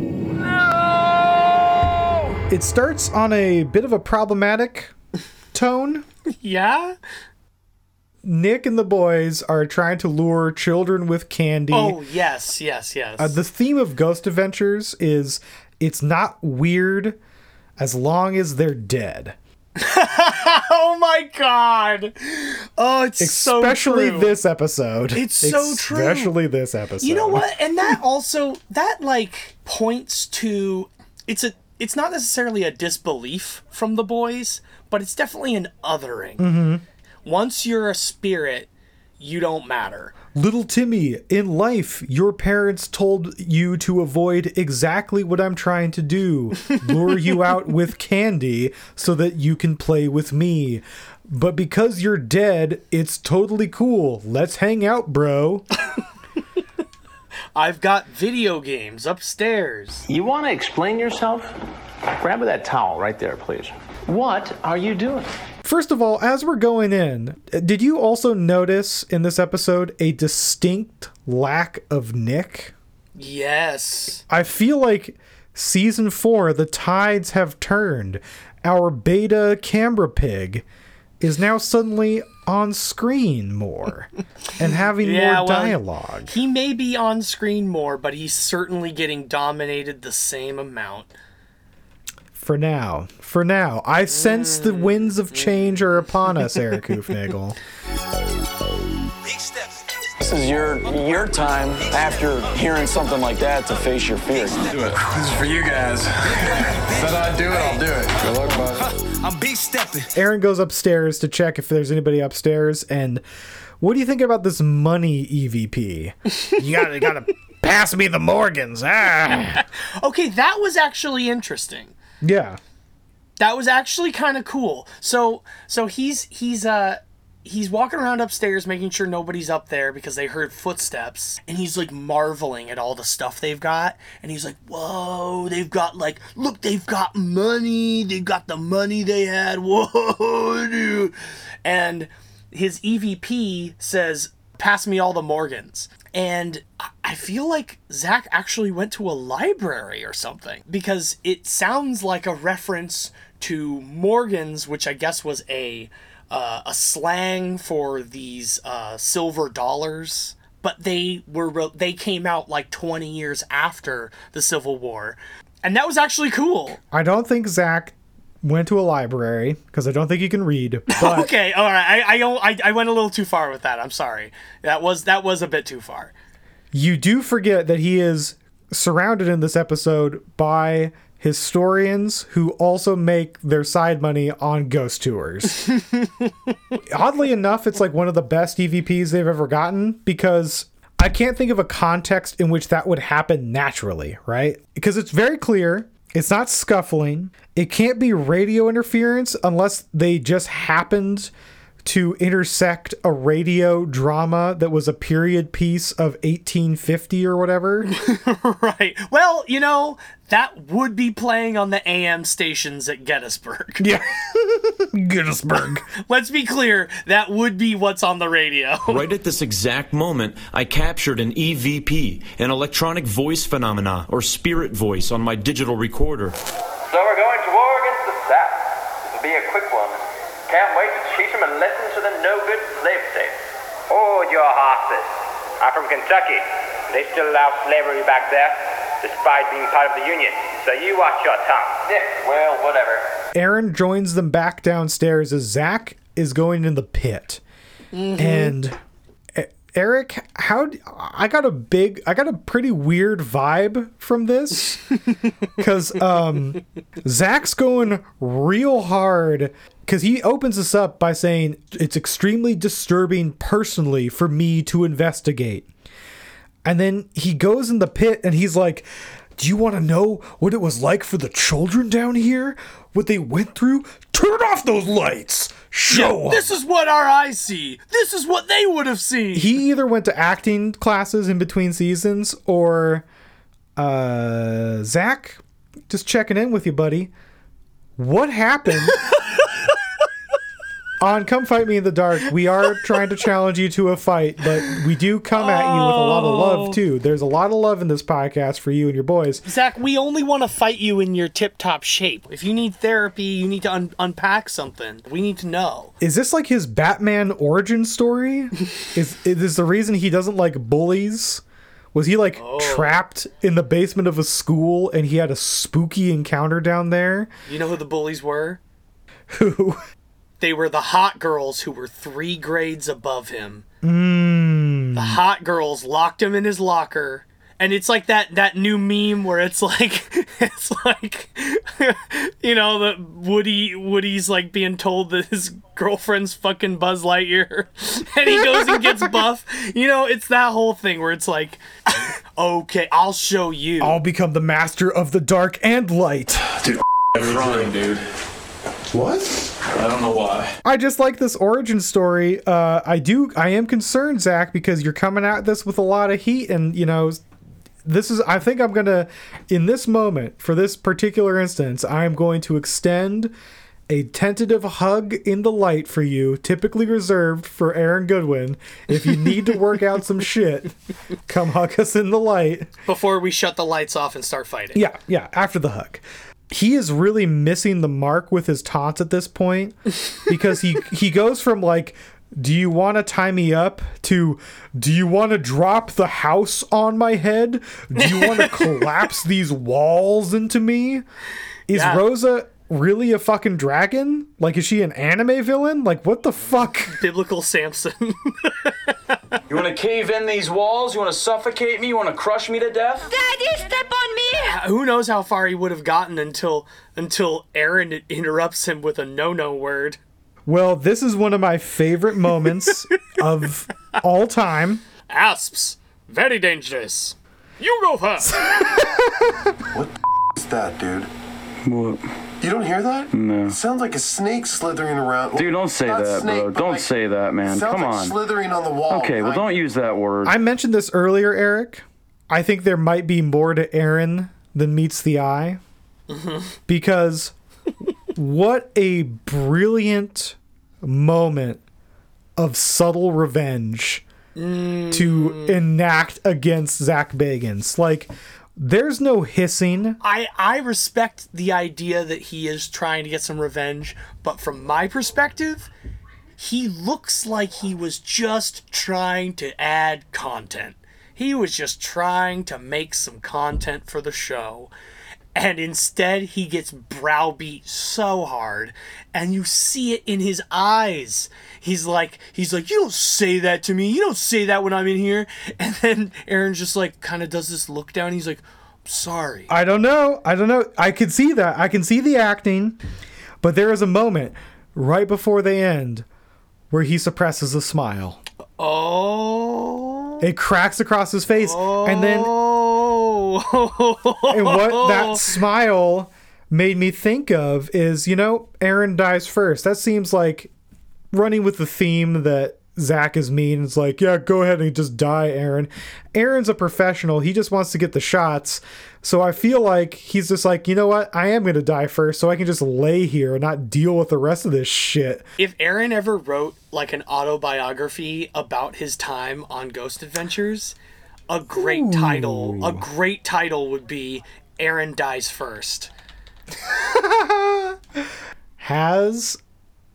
It starts on a bit of a problematic tone. [laughs] Yeah? Nick and the boys are trying to lure children with candy. Oh, yes, yes, yes. Uh, the theme of Ghost Adventures is it's not weird as long as they're dead. [laughs] oh my god. Oh, it's Especially so true. this episode. It's so true. Especially this episode. You know what? And that also that like points to it's a it's not necessarily a disbelief from the boys, but it's definitely an othering. Mm-hmm. Once you're a spirit, you don't matter. Little Timmy, in life, your parents told you to avoid exactly what I'm trying to do [laughs] lure you out with candy so that you can play with me. But because you're dead, it's totally cool. Let's hang out, bro. [laughs] I've got video games upstairs. You want to explain yourself? Grab that towel right there, please. What are you doing? First of all, as we're going in, did you also notice in this episode a distinct lack of Nick? Yes. I feel like season four, the tides have turned. Our beta Canberra pig is now suddenly on screen more [laughs] and having Yeah, more well, dialogue. He may be on screen more, but he's certainly getting dominated the same amount. For now. For now. I sense the winds of mm. change are upon us, Eric Hoofnagel. [laughs] This is your your time after hearing something like that to face your fear. Do it. This is for you guys. [laughs] Said I'd do it, I'll do it. Good luck, bud. I'm beat stepping. Aaron goes upstairs to check if there's anybody upstairs and what do you think about this money EVP? [laughs] you gotta gotta pass me the Morgans. Ah. [laughs] Okay, that was actually interesting. Yeah. That was actually kind of cool. So so he's he's uh he's walking around upstairs making sure nobody's up there because they heard footsteps and he's like marveling at all the stuff they've got and he's like whoa they've got like look they've got money they've got the money they had [laughs] whoa dude. And his evp says pass me all the morgans. And I- i feel like zak actually went to a library or something because it sounds like a reference to morgans which i guess was a uh, a slang for these uh, silver dollars, but they were re- they came out like 20 years after the Civil War, and that was actually cool. I don't think Zak went to a library because I don't think he can read. [laughs] But okay, all right, I, I I I went a little too far with that. I'm sorry. That was that was a bit too far. you do forget that he is surrounded in this episode by historians who also make their side money on ghost tours. [laughs] Oddly enough, it's like one of the best EVPs they've ever gotten because I can't think of a context in which that would happen naturally, right? Because it's very clear. It's not scuffling. It can't be radio interference unless they just happened to intersect a radio drama that was a period piece of 1850 or whatever. [laughs] right. Well, you know that would be playing on the AM stations at Gettysburg. Yeah. [laughs] Gettysburg. [laughs] Let's be clear, that would be what's on the radio. Right at this exact moment, I captured an EVP, an electronic voice phenomena, or spirit voice, on my digital recorder. So we're going to war against the South. This will be a quick one. Can't wait to teach them a lesson to the no-good slave states. Hold your horses. I'm from Kentucky. They still allow slavery back there, despite being part of the Union. So you watch your tongue. Yeah, well, whatever. Aaron joins them back downstairs as Zak is going in the pit. Mhm. And Eric, how I got a big, I got a pretty weird vibe from this [laughs] because um, Zak's going real hard because he opens this up by saying it's extremely disturbing personally for me to investigate. And then he goes in the pit and he's like, Do you want to know what it was like for the children down here? What they went through? Turn off those lights! Show Yeah, 'em." This is what our eyes see. This is what they would have seen. He either went to acting classes in between seasons or uh Zak, just checking in with you, buddy. What happened? [laughs] On Come Fight Me in the Dark, we are [laughs] trying to challenge you to a fight, but we do come at you with a lot of Oh. love too. There's a lot of love in this podcast for you and your boys. Zak, we only want to fight you in your tip top shape. If you need therapy, you need to un- unpack something. We need to know. Is this like his Batman origin story? [laughs] is is the reason he doesn't like bullies? Was he like Oh. trapped in the basement of a school and he had a spooky encounter down there? You know who the bullies were? Who? They were the hot girls who were three grades above him. Mm. The hot girls locked him in his locker. And it's like that that new meme where it's like [laughs] it's like [laughs] you know that Woody Woody's like being told that his girlfriend's fucking Buzz Lightyear [laughs] and he goes and gets buff. You know, it's that whole thing where it's like okay, I'll show you. I'll become the master of the dark and light. Dude, I'm crying, dude. What? I don't know why. I just like this origin story. Uh, I do. I am concerned, Zak, because you're coming at this with a lot of heat, and you know, this is. I think I'm gonna, in this moment, for this particular instance, I am going to extend a tentative hug in the light for you, typically reserved for Aaron Goodwin. If you need to work out some [laughs] shit, come hug us in the light. before we shut the lights off and start fighting. Yeah, yeah, after the hug. He is really missing the mark with his taunts at this point because he [laughs] he goes from like do you want to tie me up to do you want to drop the house on my head? Do you want to [laughs] collapse these walls into me? Is Yeah. Rosa really a fucking dragon? Like is she an anime villain? Like what the fuck? Biblical Samson. [laughs] You want to cave in these walls? You want to suffocate me? You want to crush me to death? Daddy, step on me! Uh, who knows how far he would have gotten until until Aaron interrupts him with a no-no word. Well, this is one of my favorite moments [laughs] of all time. Asps, very dangerous. You go first. [laughs] What is that, dude? What? You don't hear that? No. It sounds like a snake slithering around. Dude, don't say Not that, snake, bro. but Don't like- say that, man. sounds Come like on. slithering on the wall. Okay, well, don't use that word. I mentioned this earlier, Eric. I think there might be more to Aaron than meets the eye. Mm-hmm. Because what a brilliant moment of subtle revenge to mm. enact against Zak Bagans. Like, there's no hissing. I I respect the idea that he is trying to get some revenge, but from my perspective, he looks like he was just trying to add content. He was just trying to make some content for the show. And instead, he gets browbeat so hard, and you see it in his eyes. He's like, he's like, you don't say that to me. You don't say that when I'm in here. [laughs] And then Aaron just like kind of does this look down. He's like, sorry. I don't know. I don't know. I can see that. I can see the acting. But there is a moment right before they end where he suppresses a smile. Oh. It cracks across his face. And then Oh. And what that smile made me think of is, you know, Aaron dies first. That seems like running with the theme that Zak is mean. It's like, yeah, go ahead and just die, Aaron. Aaron's a professional. He just wants to get the shots. So I feel like he's just like, you know what? I am going to die first so I can just lay here and not deal with the rest of this shit. If Aaron ever wrote like an autobiography about his time on Ghost Adventures, a great title, a great title would be Aaron dies first. [laughs] Has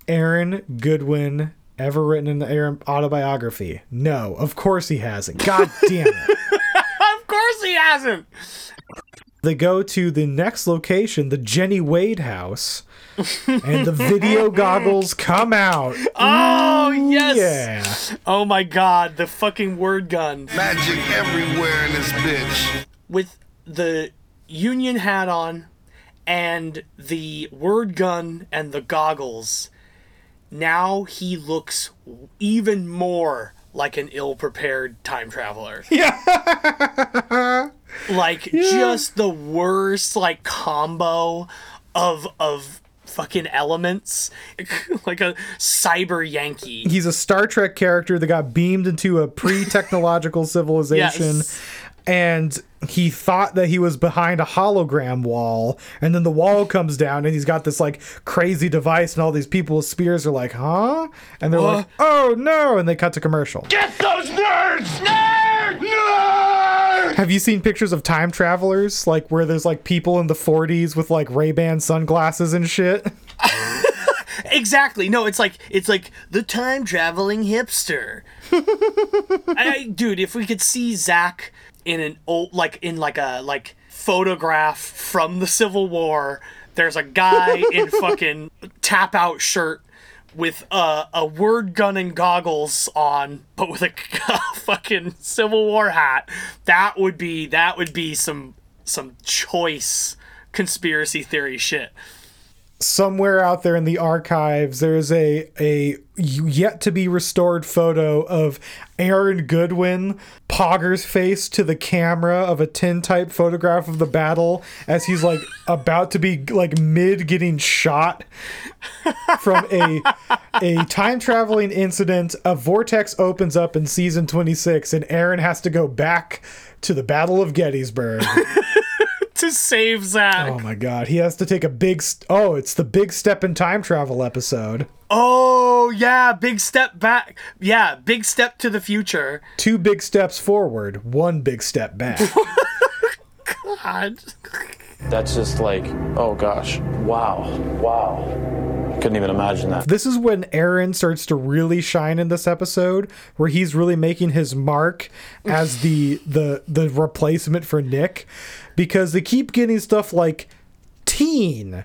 Aaron Goodwin ever written an Aaron autobiography? No, of course he hasn't. God [laughs] damn it. of course he hasn't. They go to the next location, the Jenny Wade house, and the video goggles come out. [laughs] Oh, yes. Yeah. Oh my god, the fucking word gun. Magic everywhere in this bitch. With the Union hat on and the word gun and the goggles, now he looks even more like an ill prepared time traveler. [laughs] Yeah. like just the worst like combo of of fucking elements [laughs] like a cyber yankee He's a Star Trek character that got beamed into a pre-technological [laughs] civilization. Yes. And he thought that he was behind a hologram wall, and then the wall comes down, and he's got this like crazy device, and all these people with spears are like, "Huh?" And they're like, "Oh no!" And they cut to commercial. Get those nerds! Nerd! Nerd! [laughs] Have you seen pictures of time travelers, like where there's like people in the 40s with like Ray Ban sunglasses and shit? [laughs] exactly no it's like it's like the time traveling hipster [laughs] I, dude if we could see zak in an old like in like a like photograph from the civil war there's a guy in fucking tap out shirt with a, a word gun and goggles on but with a [laughs] fucking civil war hat that would be that would be some some choice conspiracy theory shit somewhere out there in the archives there's a a yet to be restored photo of Aaron Goodwin poggers face to the camera of a tintype photograph of the battle as he's like [laughs] about to be like mid getting shot from a a time traveling incident. A vortex opens up in season 26 and Aaron has to go back to the battle of Gettysburg [laughs] to save Zak. Oh my god, he has to take a big. St- oh, it's the big step in time travel episode. Oh yeah, big step back. Yeah, big step to the future. Two big steps forward, one big step back. [laughs] God. That's just like, oh gosh, wow, wow. Couldn't even imagine that. This is when Aaron starts to really shine in this episode, where he's really making his mark as the the the replacement for Nick, because they keep getting stuff like teen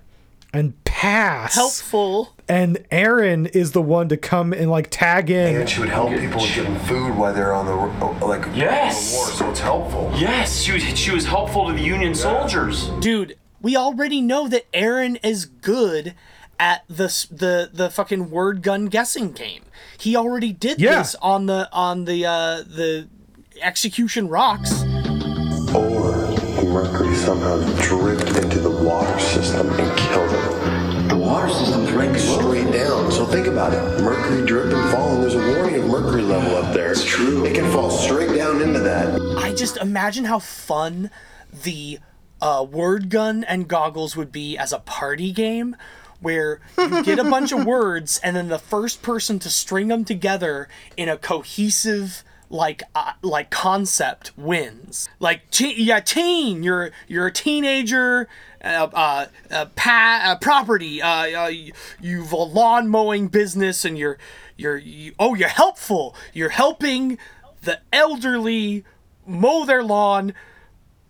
and pass helpful and Aaron is the one to come and like tag in. And she would help people with getting food while they're on the like yes. the war, so it's helpful. Yes, she was she was helpful to the Union soldiers. Dude, we already know that Aaron is good at the the the fucking word gun guessing game. He already did Yeah. this on the on the uh the execution rocks. Or mercury somehow dripped into the water system and killed it. The water system's right straight down. So think about it. Mercury drip and fall, there's a warning of mercury level up there. It's true. It can fall straight down into that. I just imagine how fun the uh, word gun and goggles would be as a party game where you get a bunch of [laughs] words and then the first person to string them together in a cohesive like uh, like concept wins. Like te- yeah teen you're you're a teenager uh, uh, uh, pa- uh property uh, uh you've a lawn mowing business and you're you're you, oh you're helpful. You're helping the elderly mow their lawn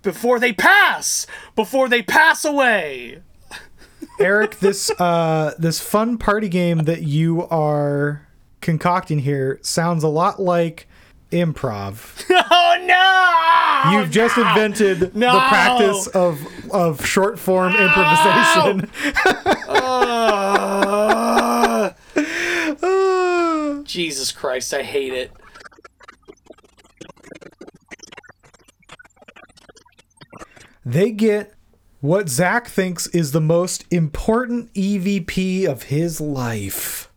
before they pass before they pass away. [laughs] Eric, this uh this fun party game that you are concocting here sounds a lot like improv. [laughs] oh no You've just invented the practice of of short form improvisation. Uh, [laughs] jesus christ i hate it they get what Zak thinks is the most important EVP of his life.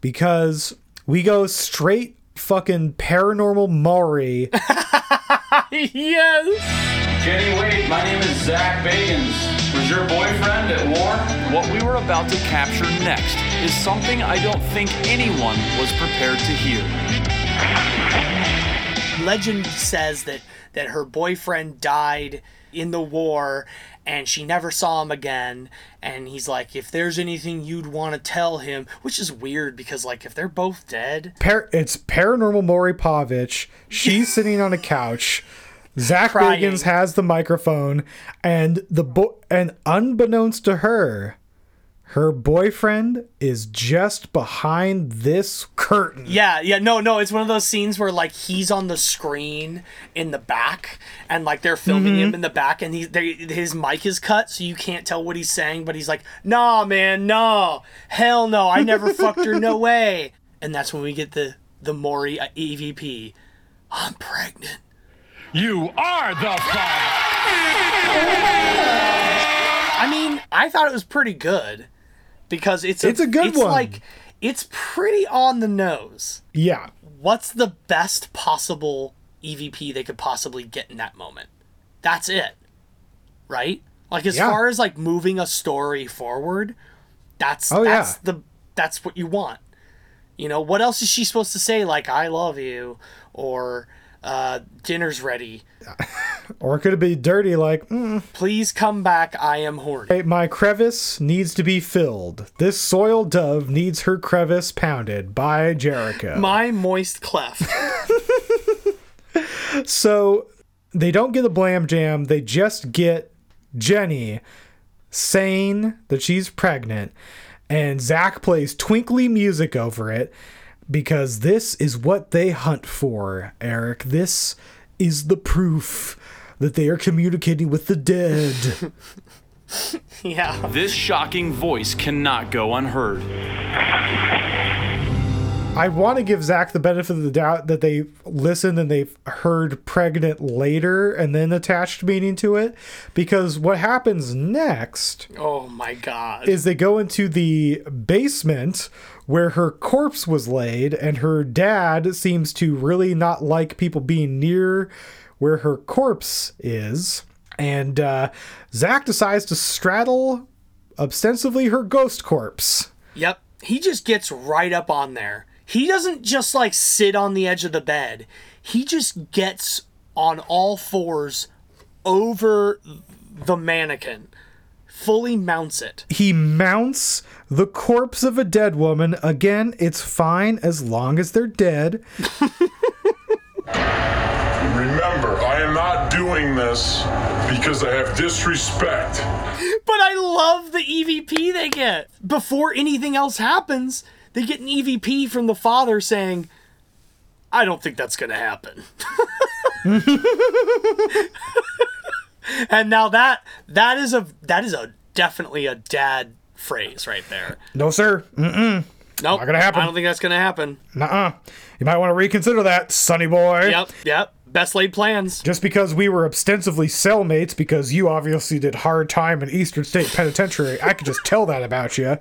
Because we go straight fucking paranormal Maury. [laughs] yes. Jenny Wade, my name is Zak Bagans. Was your boyfriend at war? What we were about to capture next is something I don't think anyone was prepared to hear. Legend says that that her boyfriend died in the war and she never saw him again and he's like if there's anything you'd want to tell him which is weird because like if they're both dead Par- it's paranormal Maury Povich. She's [laughs] sitting on a couch. Zak Crying. Has the microphone, and the bo- and unbeknownst to her, her boyfriend is just behind this curtain. yeah yeah no no it's one of those scenes where like he's on the screen in the back and like they're filming him Mhm. in the back and he they, his mic is cut so you can't tell what he's saying but he's like nah man no hell no i never [laughs] fucked her no way and that's when we get the the maury uh, evp i'm pregnant You are the father. I mean, I thought it was pretty good because it's It's a good it's one. Like it's pretty on the nose. Yeah. What's the best possible EVP they could possibly get in that moment? That's it, right? Like as Yeah. far as like moving a story forward, that's Oh, that's yeah. the that's what you want. You know, what else is she supposed to say? Like "I love you" or uh, "Dinner's ready." [laughs] Or could it be dirty, like, mm, Please come back. I am horny. My crevice needs to be filled. This soil dove needs her crevice pounded by Jericho. My moist cleft. [laughs] So they don't get a blam jam, they just get Jenny saying that she's pregnant, and Zak plays twinkly music over it because this is what they hunt for, Eric. This is the proof that they are communicating with the dead. [laughs] yeah. This shocking voice cannot go unheard. I want to give Zak the benefit of the doubt that they listened and they've heard pregnant later and then attached meaning to it. Because what happens next Oh my god. is they go into the basement where her corpse was laid, and her dad seems to really not like people being near where her corpse is. And uh, Zak decides to straddle ostensibly her ghost corpse. Yep. He just gets right up on there. He doesn't just like sit on the edge of the bed. He just gets on all fours over the mannequin, fully mounts it. He mounts the corpse of a dead woman. Again, it's fine as long as they're dead. [laughs] Remember, I am not doing this because I have disrespect. But I love the EVP they get. Before anything else happens, they get an EVP from the father saying, I don't think that's going to happen. [laughs] [laughs] and now that that is a that is a definitely a dad phrase right there. No, sir. Mm-mm. Nope. Not gonna happen. I don't think that's going to happen. Nuh-uh. You might want to reconsider that, sonny boy. Yep, yep. Best laid plans. Just because we were ostensibly cellmates because you obviously did hard time in Eastern State Penitentiary, I could just tell that about you.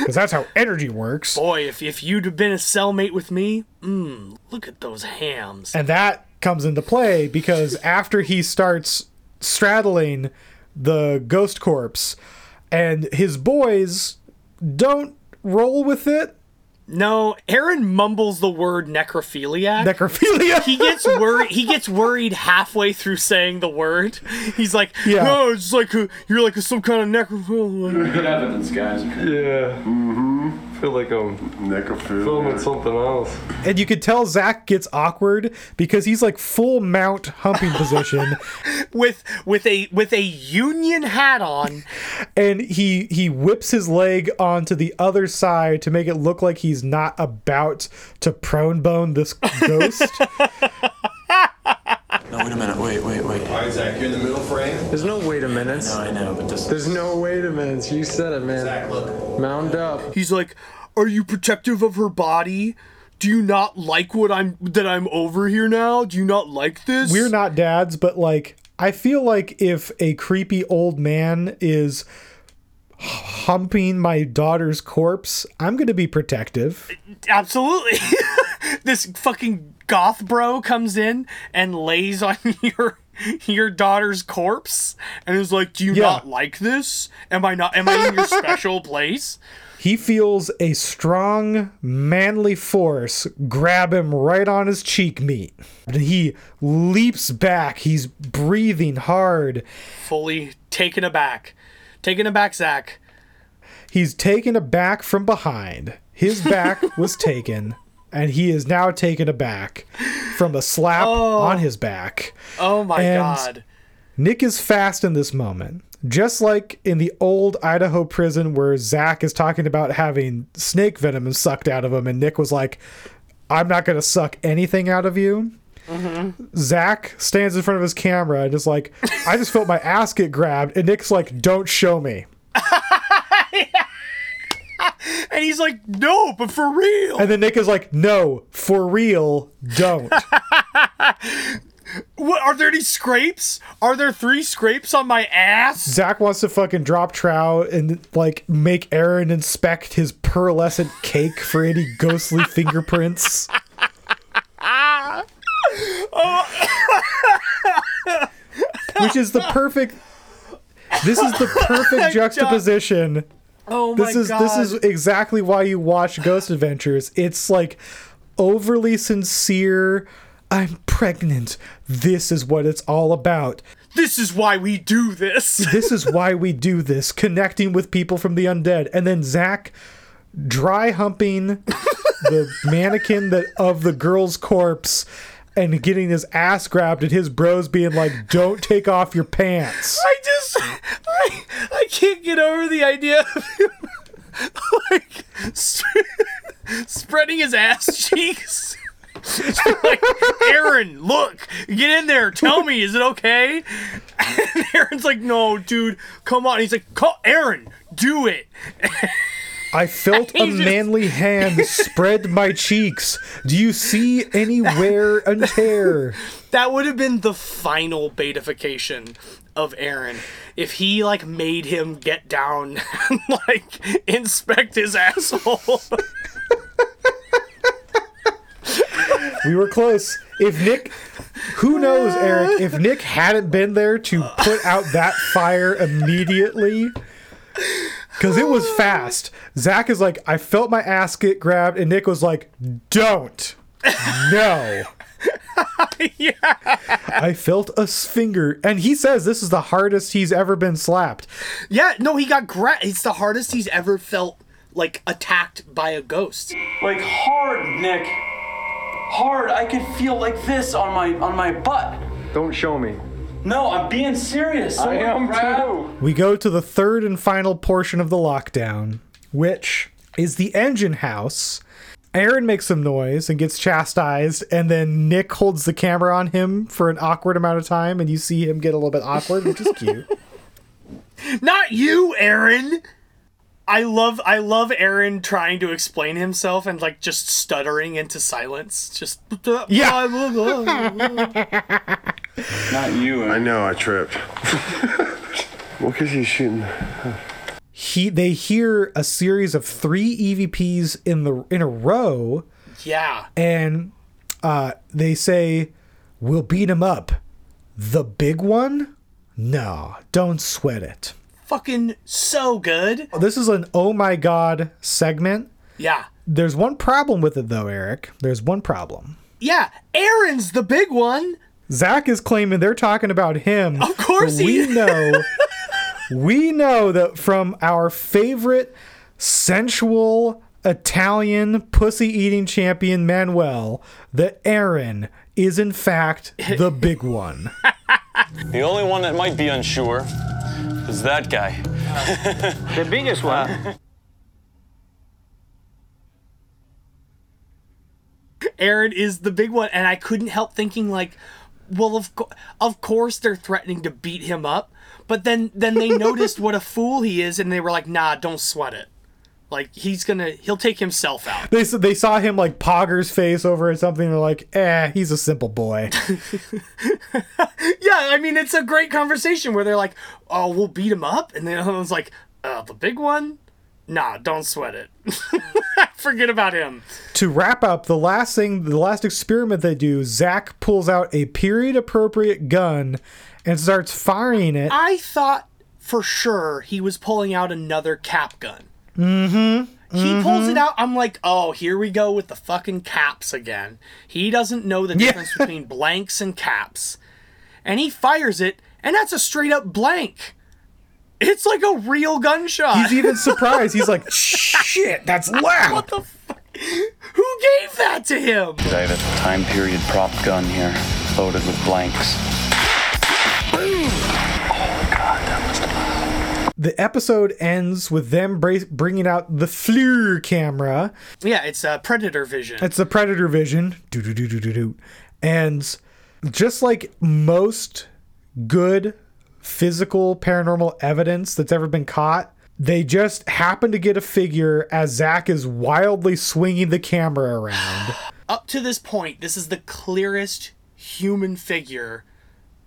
Because that's how energy works. Boy, if, if you'd have been a cellmate with me, mmm, look at those hams. And that comes into play because after he starts straddling the ghost corpse and his boys don't roll with it. No, Aaron mumbles the word necrophiliac. Necrophilia. he gets worried. He gets worried halfway through saying the word. He's like, Yeah. "No, it's like a, you're like a, some kind of necrophiliac." Good evidence, guys. Yeah. Mm-hmm. Feel like I'm filming something else. And you could tell Zak gets awkward because he's like full mount humping position. [laughs] with with a with a union hat on. and he he whips his leg onto the other side to make it look like he's not about to prone bone this ghost. [laughs] No, wait a minute. Wait, wait, wait. All right, Zak, you're in the middle frame. There's no wait a minute. No, I know, but this. There's no wait a minute. You said it, man. Zak, look. Mound up. He's like, "Are you protective of her body? Do you not like what I'm that I'm over here now? Do you not like this?" We're not dads, but like I feel like if a creepy old man is humping my daughter's corpse, I'm going to be protective. Absolutely. [laughs] this fucking goth bro comes in and lays on [laughs] your your daughter's corpse and is like, "Do you Yeah. not like this? Am I not? Am I in your [laughs] special place?" He feels a strong, manly force grab him right on his cheek meat. And he leaps back. He's breathing hard. Fully taken aback, taken aback, Zak. He's taken aback from behind. His back was [laughs] taken, and he is now taken aback from a slap oh. on his back. Oh my And god. Nick is fast in this moment. Just like in the old Idaho prison where Zak is talking about having snake venom sucked out of him, and Nick was like, I'm not going to suck anything out of you. Mm-hmm. Zak stands in front of his camera and is like, I just felt my ass get grabbed. And Nick's like, Don't show me. [laughs] And he's like, "No, but for real." And then Nick is like, No, for real, don't. [laughs] What are there any scrapes? Are there three scrapes on my ass? Zak wants to fucking drop trout and like make Aaron inspect his pearlescent cake for any ghostly [laughs] fingerprints. [laughs] Which is the perfect. This is the perfect juxtaposition. Oh my This is god. this is exactly why you watch Ghost [laughs] Adventures. It's like overly sincere. I'm pregnant. This is what it's all about. This is why we do this. [laughs] this is why we do this, connecting with people from the undead. And then Zak dry humping the [laughs] mannequin that of the girl's corpse and getting his ass grabbed and his bros being like, Don't take off your pants. I just I, I can't get over the idea of him [laughs] like sp- spreading his ass cheeks. [laughs] like Aaron, look, get in there. Tell me, is it okay? And [laughs] Aaron's like, no, dude, come on. He's like, call Aaron, do it. I felt [laughs] a just- manly hand spread my cheeks. Do you see any wear and tear? That would have been the final betification of Aaron if he like made him get down and like inspect his asshole. [laughs] We were close. If Nick, who knows, Eric, if Nick hadn't been there to put out that fire immediately, because it was fast. Zak is like, I felt my ass get grabbed, and Nick was like, don't. No. [laughs] yeah. I felt a finger, and he says this is the hardest he's ever been slapped. Yeah, no, he got gra- It's the hardest he's ever felt like attacked by a ghost. Like hard, Nick. Hard. I could feel like this on my on my butt. Don't show me. No, I'm being serious. I am Grab- too. We go to the third and final portion of the lockdown, which is the engine house. Aaron makes some noise and gets chastised, and then Nick holds the camera on him for an awkward amount of time, and you see him get a little bit awkward, which is cute. [laughs] Not you, Aaron. I love I love Aaron trying to explain himself and like just stuttering into silence. Just [laughs] Yeah. [laughs] Not you. I know, I tripped. [laughs] what is he shooting? he they hear a series of three EVPs in the in a row, yeah. and uh, they say, "We'll beat him up." The big one? No, don't sweat it. Fucking so good. Oh, this is an oh my god segment. Yeah. There's one problem with it though, Eric. There's one problem. Yeah. Aaron's the big one. Zak is claiming they're talking about him. Of course we know [laughs] we know that from our favorite sensual Italian pussy eating champion Manuel that Aaron is in fact the big one. [laughs] The only one that might be unsure is that guy. [laughs] The biggest one. Aaron is the big one, and I couldn't help thinking like, well, of co- of course they're threatening to beat him up, but then then they noticed what a fool he is, and they were like, nah, don't sweat it. Like he's gonna he'll take himself out. They they saw him like Pogger's face over at something. They're like, eh, he's a simple boy. [laughs] Yeah, I mean it's a great conversation where they're like, oh, we'll beat him up, and then [laughs] I was like, uh, the big one. Nah, don't sweat it. [laughs] Forget about him. To wrap up, the last thing, the last experiment they do, Zak pulls out a period appropriate gun and starts firing it. I thought for sure he was pulling out another cap gun. Mm-hmm. He pulls it out. I'm like, oh, here we go with the fucking caps again. He doesn't know the difference between blanks and caps. And he fires it, and that's a straight up blank. It's like a real gunshot. He's even surprised. He's like, [laughs] shit, that's loud. What the fuck? Who gave that to him? I have a time period prop gun here, loaded with blanks. The episode ends with them bra- bringing out the FLIR camera. Yeah, it's a predator vision. It's the Predator Vision. Do do do do do do. And just like most good physical paranormal evidence that's ever been caught, they just happen to get a figure as Zak is wildly swinging the camera around. [sighs] Up to this point, this is the clearest human figure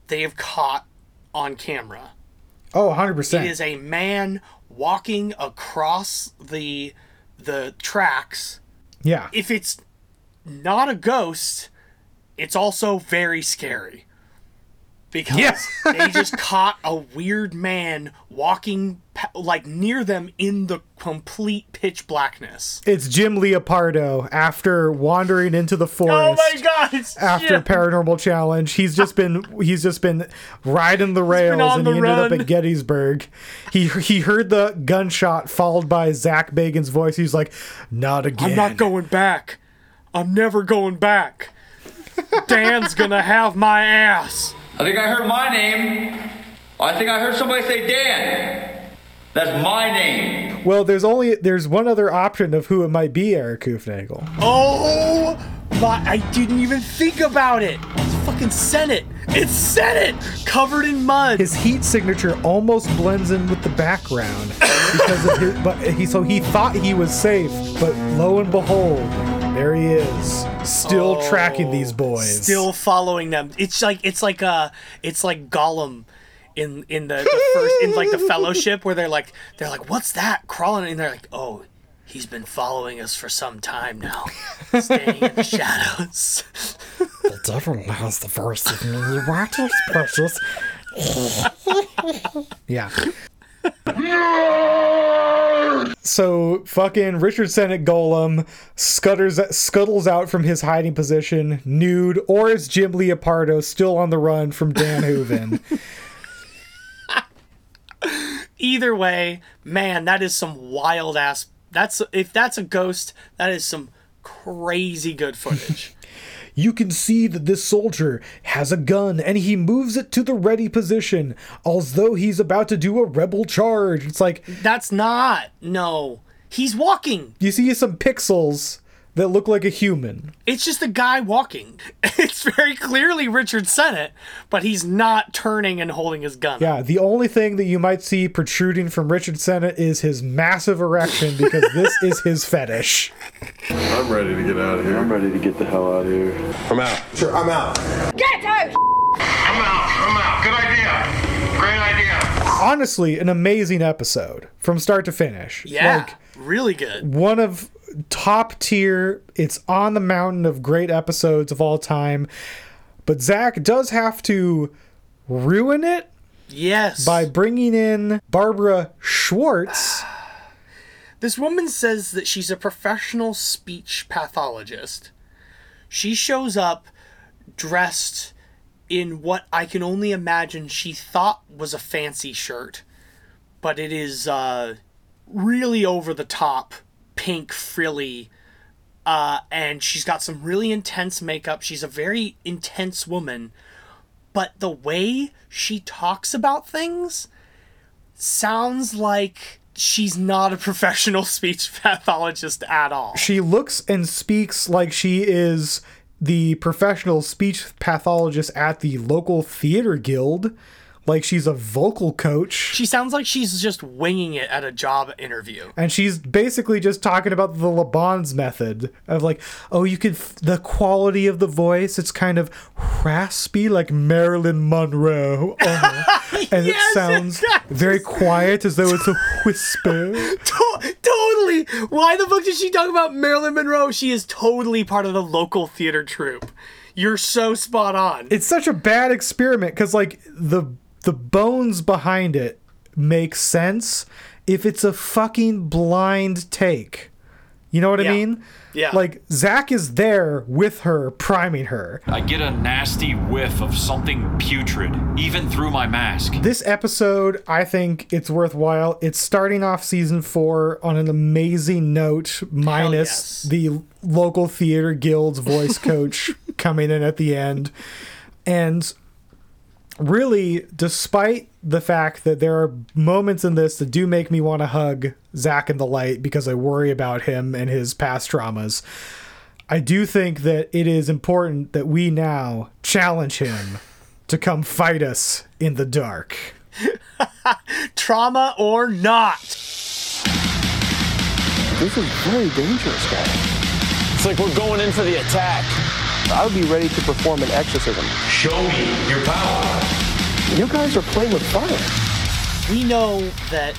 they have caught on camera. Oh, 100%. It is a man walking across the the tracks. Yeah. If it's not a ghost, it's also very scary. Because Yeah. they [laughs] just caught a weird man walking like near them in the complete pitch blackness. It's Jim Leopardo after wandering into the forest. Oh my god! After Jim. paranormal challenge, he's just been he's just been riding the rails, and the he ended up at Gettysburg. He he heard the gunshot followed by Zak Bagans' voice. He's like, "Not again." I'm not going back. I'm never going back. Dan's gonna have my ass. I think I heard my name. I think I heard somebody say Dan. That's my name. Well, there's only there's one other option of who it might be, Eric Hoofnagel. Oh my! I didn't even think about it. It's fucking Senate. It's Senate covered in mud. His heat signature almost blends in with the background because of his. But he so he thought he was safe, but lo and behold, there he is, still tracking these boys. Oh, Still following them. It's like it's like uh it's like Gollum in in the, the first in like the [laughs] Fellowship where they're like they're like what's that crawling and they're like oh he's been following us for some time now, staying in the [laughs] shadows. The devil has the first of me. You want precious? [laughs] yeah. So fucking Richard Senate Gollum scutters scuttles out from his hiding position, nude, or is Jim Leopardo still on the run from Dan Hooven? [laughs] Either way, man, that is some wild ass. That's if that's a ghost, that is some crazy good footage. You can see that this soldier has a gun and he moves it to the ready position as though he's about to do a rebel charge. It's like That's not. No. He's walking. you see some pixels that look like a human. It's just a guy walking. [laughs] It's very clearly Richard Senate, but he's not turning and holding his gun. Yeah, the only thing that you might see protruding from Richard Senate is his massive erection because this [laughs] is his fetish. I'm ready to get out of here. I'm ready to get the hell out of here. I'm out. Sure, I'm out. Get out! I'm out. I'm out. Good idea. Great idea. Honestly, an amazing episode from start to finish. Yeah. Like really good. one of top tier. It's on the mountain of great episodes of all time. But Zak does have to ruin it Yes. by bringing in Barbara Schwartz. [sighs] This woman says that she's a professional speech pathologist. She shows up dressed in what I can only imagine she thought was a fancy shirt, but it is uh, really over the top, pink, frilly, uh, and she's got some really intense makeup. She's a very intense woman, but the way she talks about things sounds like she's not a [laughs] professional speech pathologist at all. She looks and speaks like she is the professional speech pathologist at the local theater guild. Like she's a vocal coach. She sounds like she's just winging it at a job interview. And she's basically just talking about the LeBon's method of like, oh, you could, the quality of the voice, it's kind of raspy like Marilyn Monroe. Uh-huh. [laughs] And it sounds very quiet as though it's a whisper. [laughs] To- totally. Why? Why the fuck did she talk about Marilyn Monroe? She is totally part of the local theater troupe. You're so spot on. It's such a bad experiment because like the the bones behind it make sense if it's a fucking blind take. You know what Yeah. I mean? Yeah. Like Zak is there with her, priming her. I get a nasty whiff of something putrid, even through my mask. This episode, I think it's worthwhile. It's starting off season four on an amazing note, minus the local theater guild's voice coach [laughs] coming in at the end. And really, despite the fact that there are moments in this that do make me want to hug Zak in the light because I worry about him and his past traumas, I do think that it is important that we now challenge him to come fight us in the dark. [laughs] Trauma or not. This is very dangerous, guys. It's like we're going in for the attack. I would be ready to perform an exorcism. Show me your power. You guys are playing with fire. We know that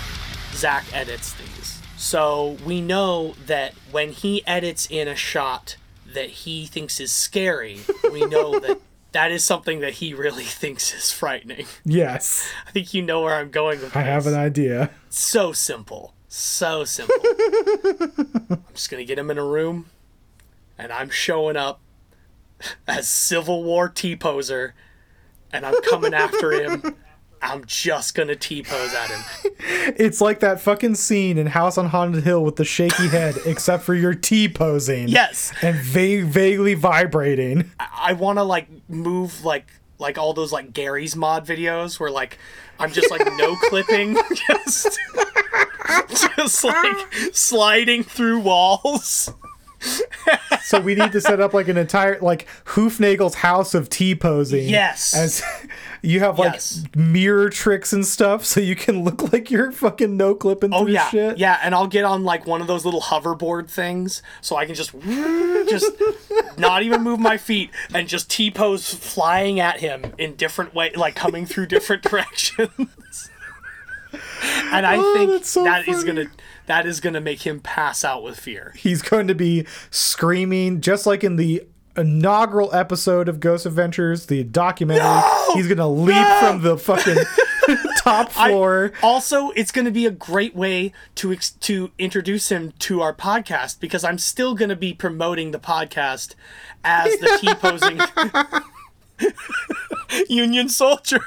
Zak edits these. So we know that when he edits in a shot that he thinks is scary, we know [laughs] that that is something that he really [laughs] thinks is frightening. Yes, I think you know where I'm going with I this. have an idea. So simple. So simple. [laughs] I'm just going to get him in a room and I'm showing up as Civil War T poser and I'm coming after him. [laughs] I'm just to T pose at him. It's like that fucking scene in House on Haunted Hill with the shaky head, [laughs] except for your T posing. Yes. And va- vaguely vibrating. I want to like move like like all those like Garry's Mod videos where like I'm just like no [laughs] clipping just just like sliding through walls. [laughs] So we need to set up like an entire like Hoofnagel's house of T posing. Yes. As you have like Yes. mirror tricks and stuff, so you can look like you're fucking no clipping Oh through yeah, shit. yeah, and I'll get on like one of those little hoverboard things, so I can just [laughs] just not even move my feet and just T pose flying at him in different way, like coming through different [laughs] directions. And I Oh, think so that is funny. gonna that is gonna make him pass out with fear. He's going to be screaming just like in the inaugural episode of Ghost Adventures, the documentary. He's going to leap from the fucking [laughs] top floor. Also, it's going to be a great way to ex- to introduce him to our podcast because I'm still going to be promoting the podcast as the T posing [laughs] [laughs] Union soldier.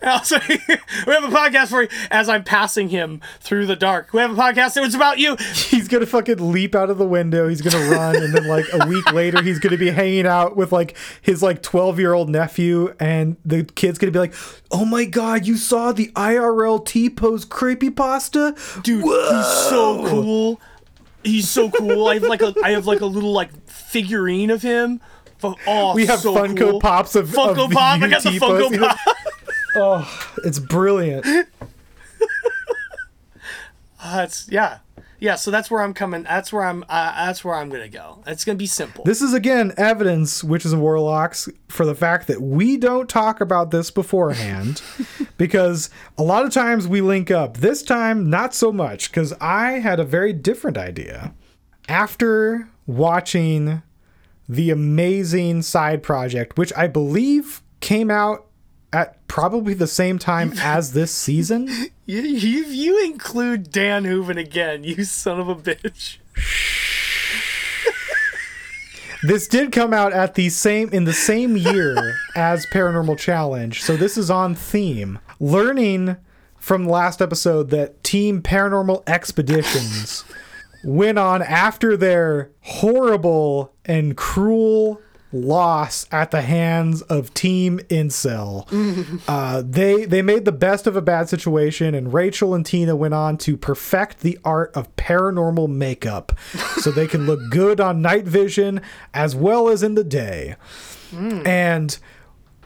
And I'll say, [laughs] we have a podcast for you as I'm passing him through the dark. We have a podcast. It was about you. He's gonna fucking leap out of the window. He's gonna run, and then like a week later, he's gonna be hanging out with like his like twelve year old nephew, and the kid's gonna be like, "Oh my god, you saw the IRL T pose creepypasta, dude? He's so cool. He's so cool. I have like a I have like a little like figurine of him. Oh, We have so Funko cool. Pops of Funko of Pop. I got the Funko. Pop. [laughs] Oh, it's brilliant. [laughs] That's yeah, yeah. So that's where I'm coming. That's where I'm. Uh, that's where I'm gonna go. It's gonna be simple. This is again evidence, witches and warlocks, for the fact that we don't talk about this beforehand, [laughs] because a lot of times we link up. This time, not so much, because I had a very different idea. After watching the amazing side project, which I believe came out at probably the same time [laughs] as this season. You, you you include Dan Hooven again, you son of a bitch. [laughs] This did come out at the same in the same year [laughs] as Paranormal Challenge, so this is on theme. Learning from the last episode that Team Paranormal Expeditions went on after their horrible and cruel loss at the hands of Team Incel. [laughs] Uh, they they made the best of a bad situation, and Rachel and Tina went on to perfect the art of paranormal makeup, [laughs] so they can look good on night vision as well as in the day. And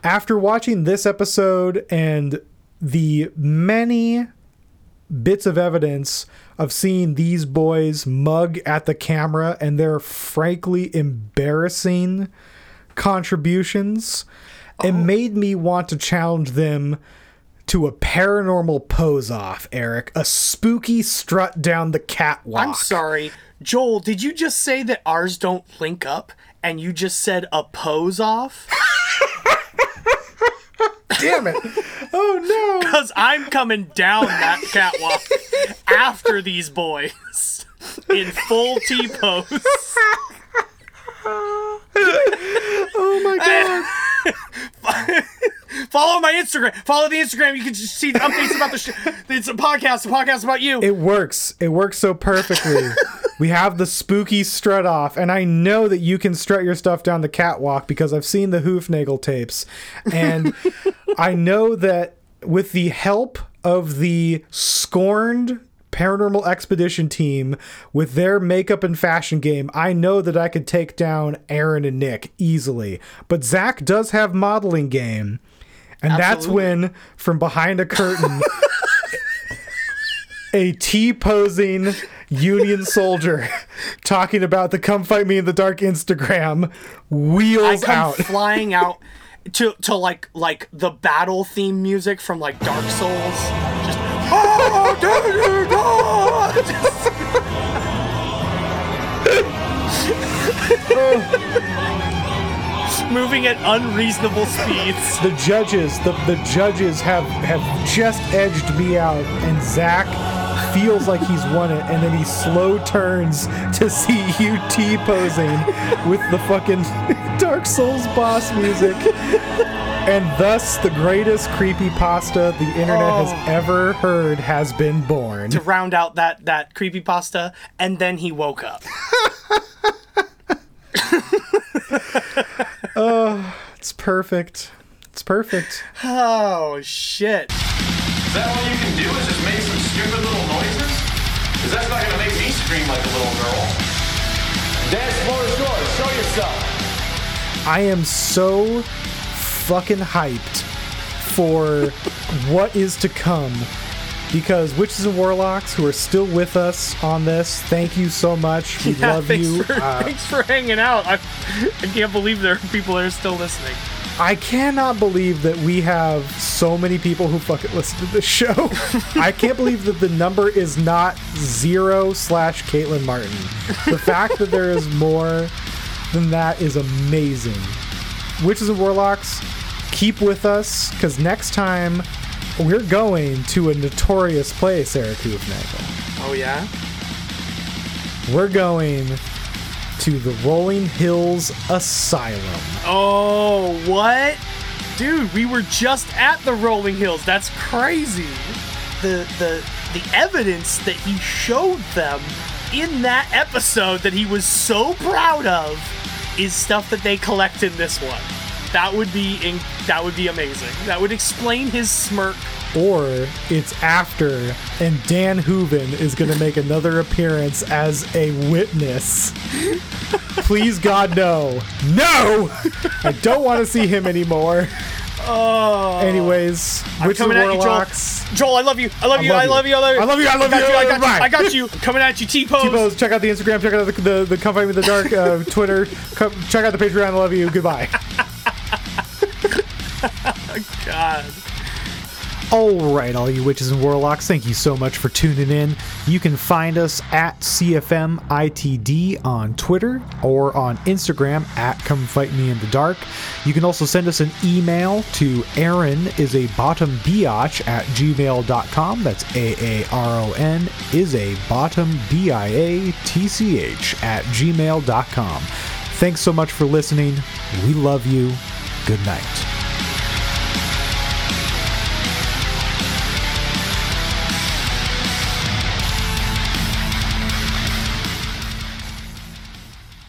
after watching this episode and the many bits of evidence of seeing these boys mug at the camera and their frankly embarrassing contributions, it oh. made me want to challenge them to a paranormal pose off, Eric. A spooky strut down the catwalk. I'm sorry. Joel, did you just say that ours don't link up and you just said a pose off? [laughs] Damn it. [laughs] Oh no. Because I'm coming down that catwalk after these boys in full T pose. [laughs] oh my god. [laughs] Follow my Instagram. Follow the Instagram. You can just see the updates about the sh- it's a podcast, a podcast about you. It works. It works so perfectly. [laughs] we have the spooky strut off, and I know that you can strut your stuff down the catwalk because I've seen the Hoofnagel tapes. And [laughs] I know that with the help of the scorned paranormal expedition team with their makeup and fashion game, I know that I could take down Aaron and Nick easily. But Zak does have modeling game. And Absolutely. that's when, from behind a curtain, [laughs] a T posing Union soldier [laughs] talking about the "Come Fight Me in the Dark" Instagram wheels I come out, flying out [laughs] to to like like the battle theme music from like Dark Souls. Just oh, moving at unreasonable speeds. The judges, the, the judges have have just edged me out, and Zak feels like he's won it, and then he slow turns to see [laughs] UT posing with the fucking [laughs] Dark Souls boss music. And thus, the greatest creepy pasta the internet oh. has ever heard has been born. To round out that that creepy pasta, and then he woke up. [laughs] oh, it's perfect. It's perfect. Oh shit. Is that all you can do? Is just make some stupid little noises? Because that's not gonna make me scream like a little girl. Dance floor is yours. Show yourself. I am so fucking hyped for [laughs] what is to come because witches and warlocks who are still with us on this, thank you so much. We yeah, love thanks you. For, uh, thanks for hanging out. I, I can't believe there are people that are still listening. I cannot believe that we have so many people who fucking listen to this show. [laughs] I can't believe that the number is not zero slash Caitlin Martin. The fact that there is more than that is amazing. Witches and Warlocks, keep with us because next time we're going to a notorious place, Eric Hoofnagel. Oh, yeah? We're going to the Rolling Hills Asylum. Oh, what? Dude, we were just at the Rolling Hills. That's crazy. The the the evidence that he showed them in that episode that he was so proud of is stuff that they collect in this one. That would be in, that would be amazing. That would explain his smirk or it's after, and Dan Hooven is going to make another appearance as a witness. [laughs] Please, God, no. No! I don't want to see him anymore. Oh. Anyways, I'm coming at you, Joel. Joel, I love you. I love, I you. I love you. I love you. I love you. I love you. I got you. I got you. Coming at you. T pose. T pose. Check out the Instagram. Check out the the, the Come Fight Me in the Dark uh, Twitter. Come, check out the Patreon. I love you. Goodbye. [laughs] God. All right, all you witches and warlocks, thank you so much for tuning in. You can find us at CFMITD on Twitter or on Instagram at Come Fight Me in the Dark. You can also send us an email to Aaron is a bottom biatch at gmail.com. That's A A R O N is a bottom B I A T C H at gmail.com. Thanks so much for listening. We love you. Good night.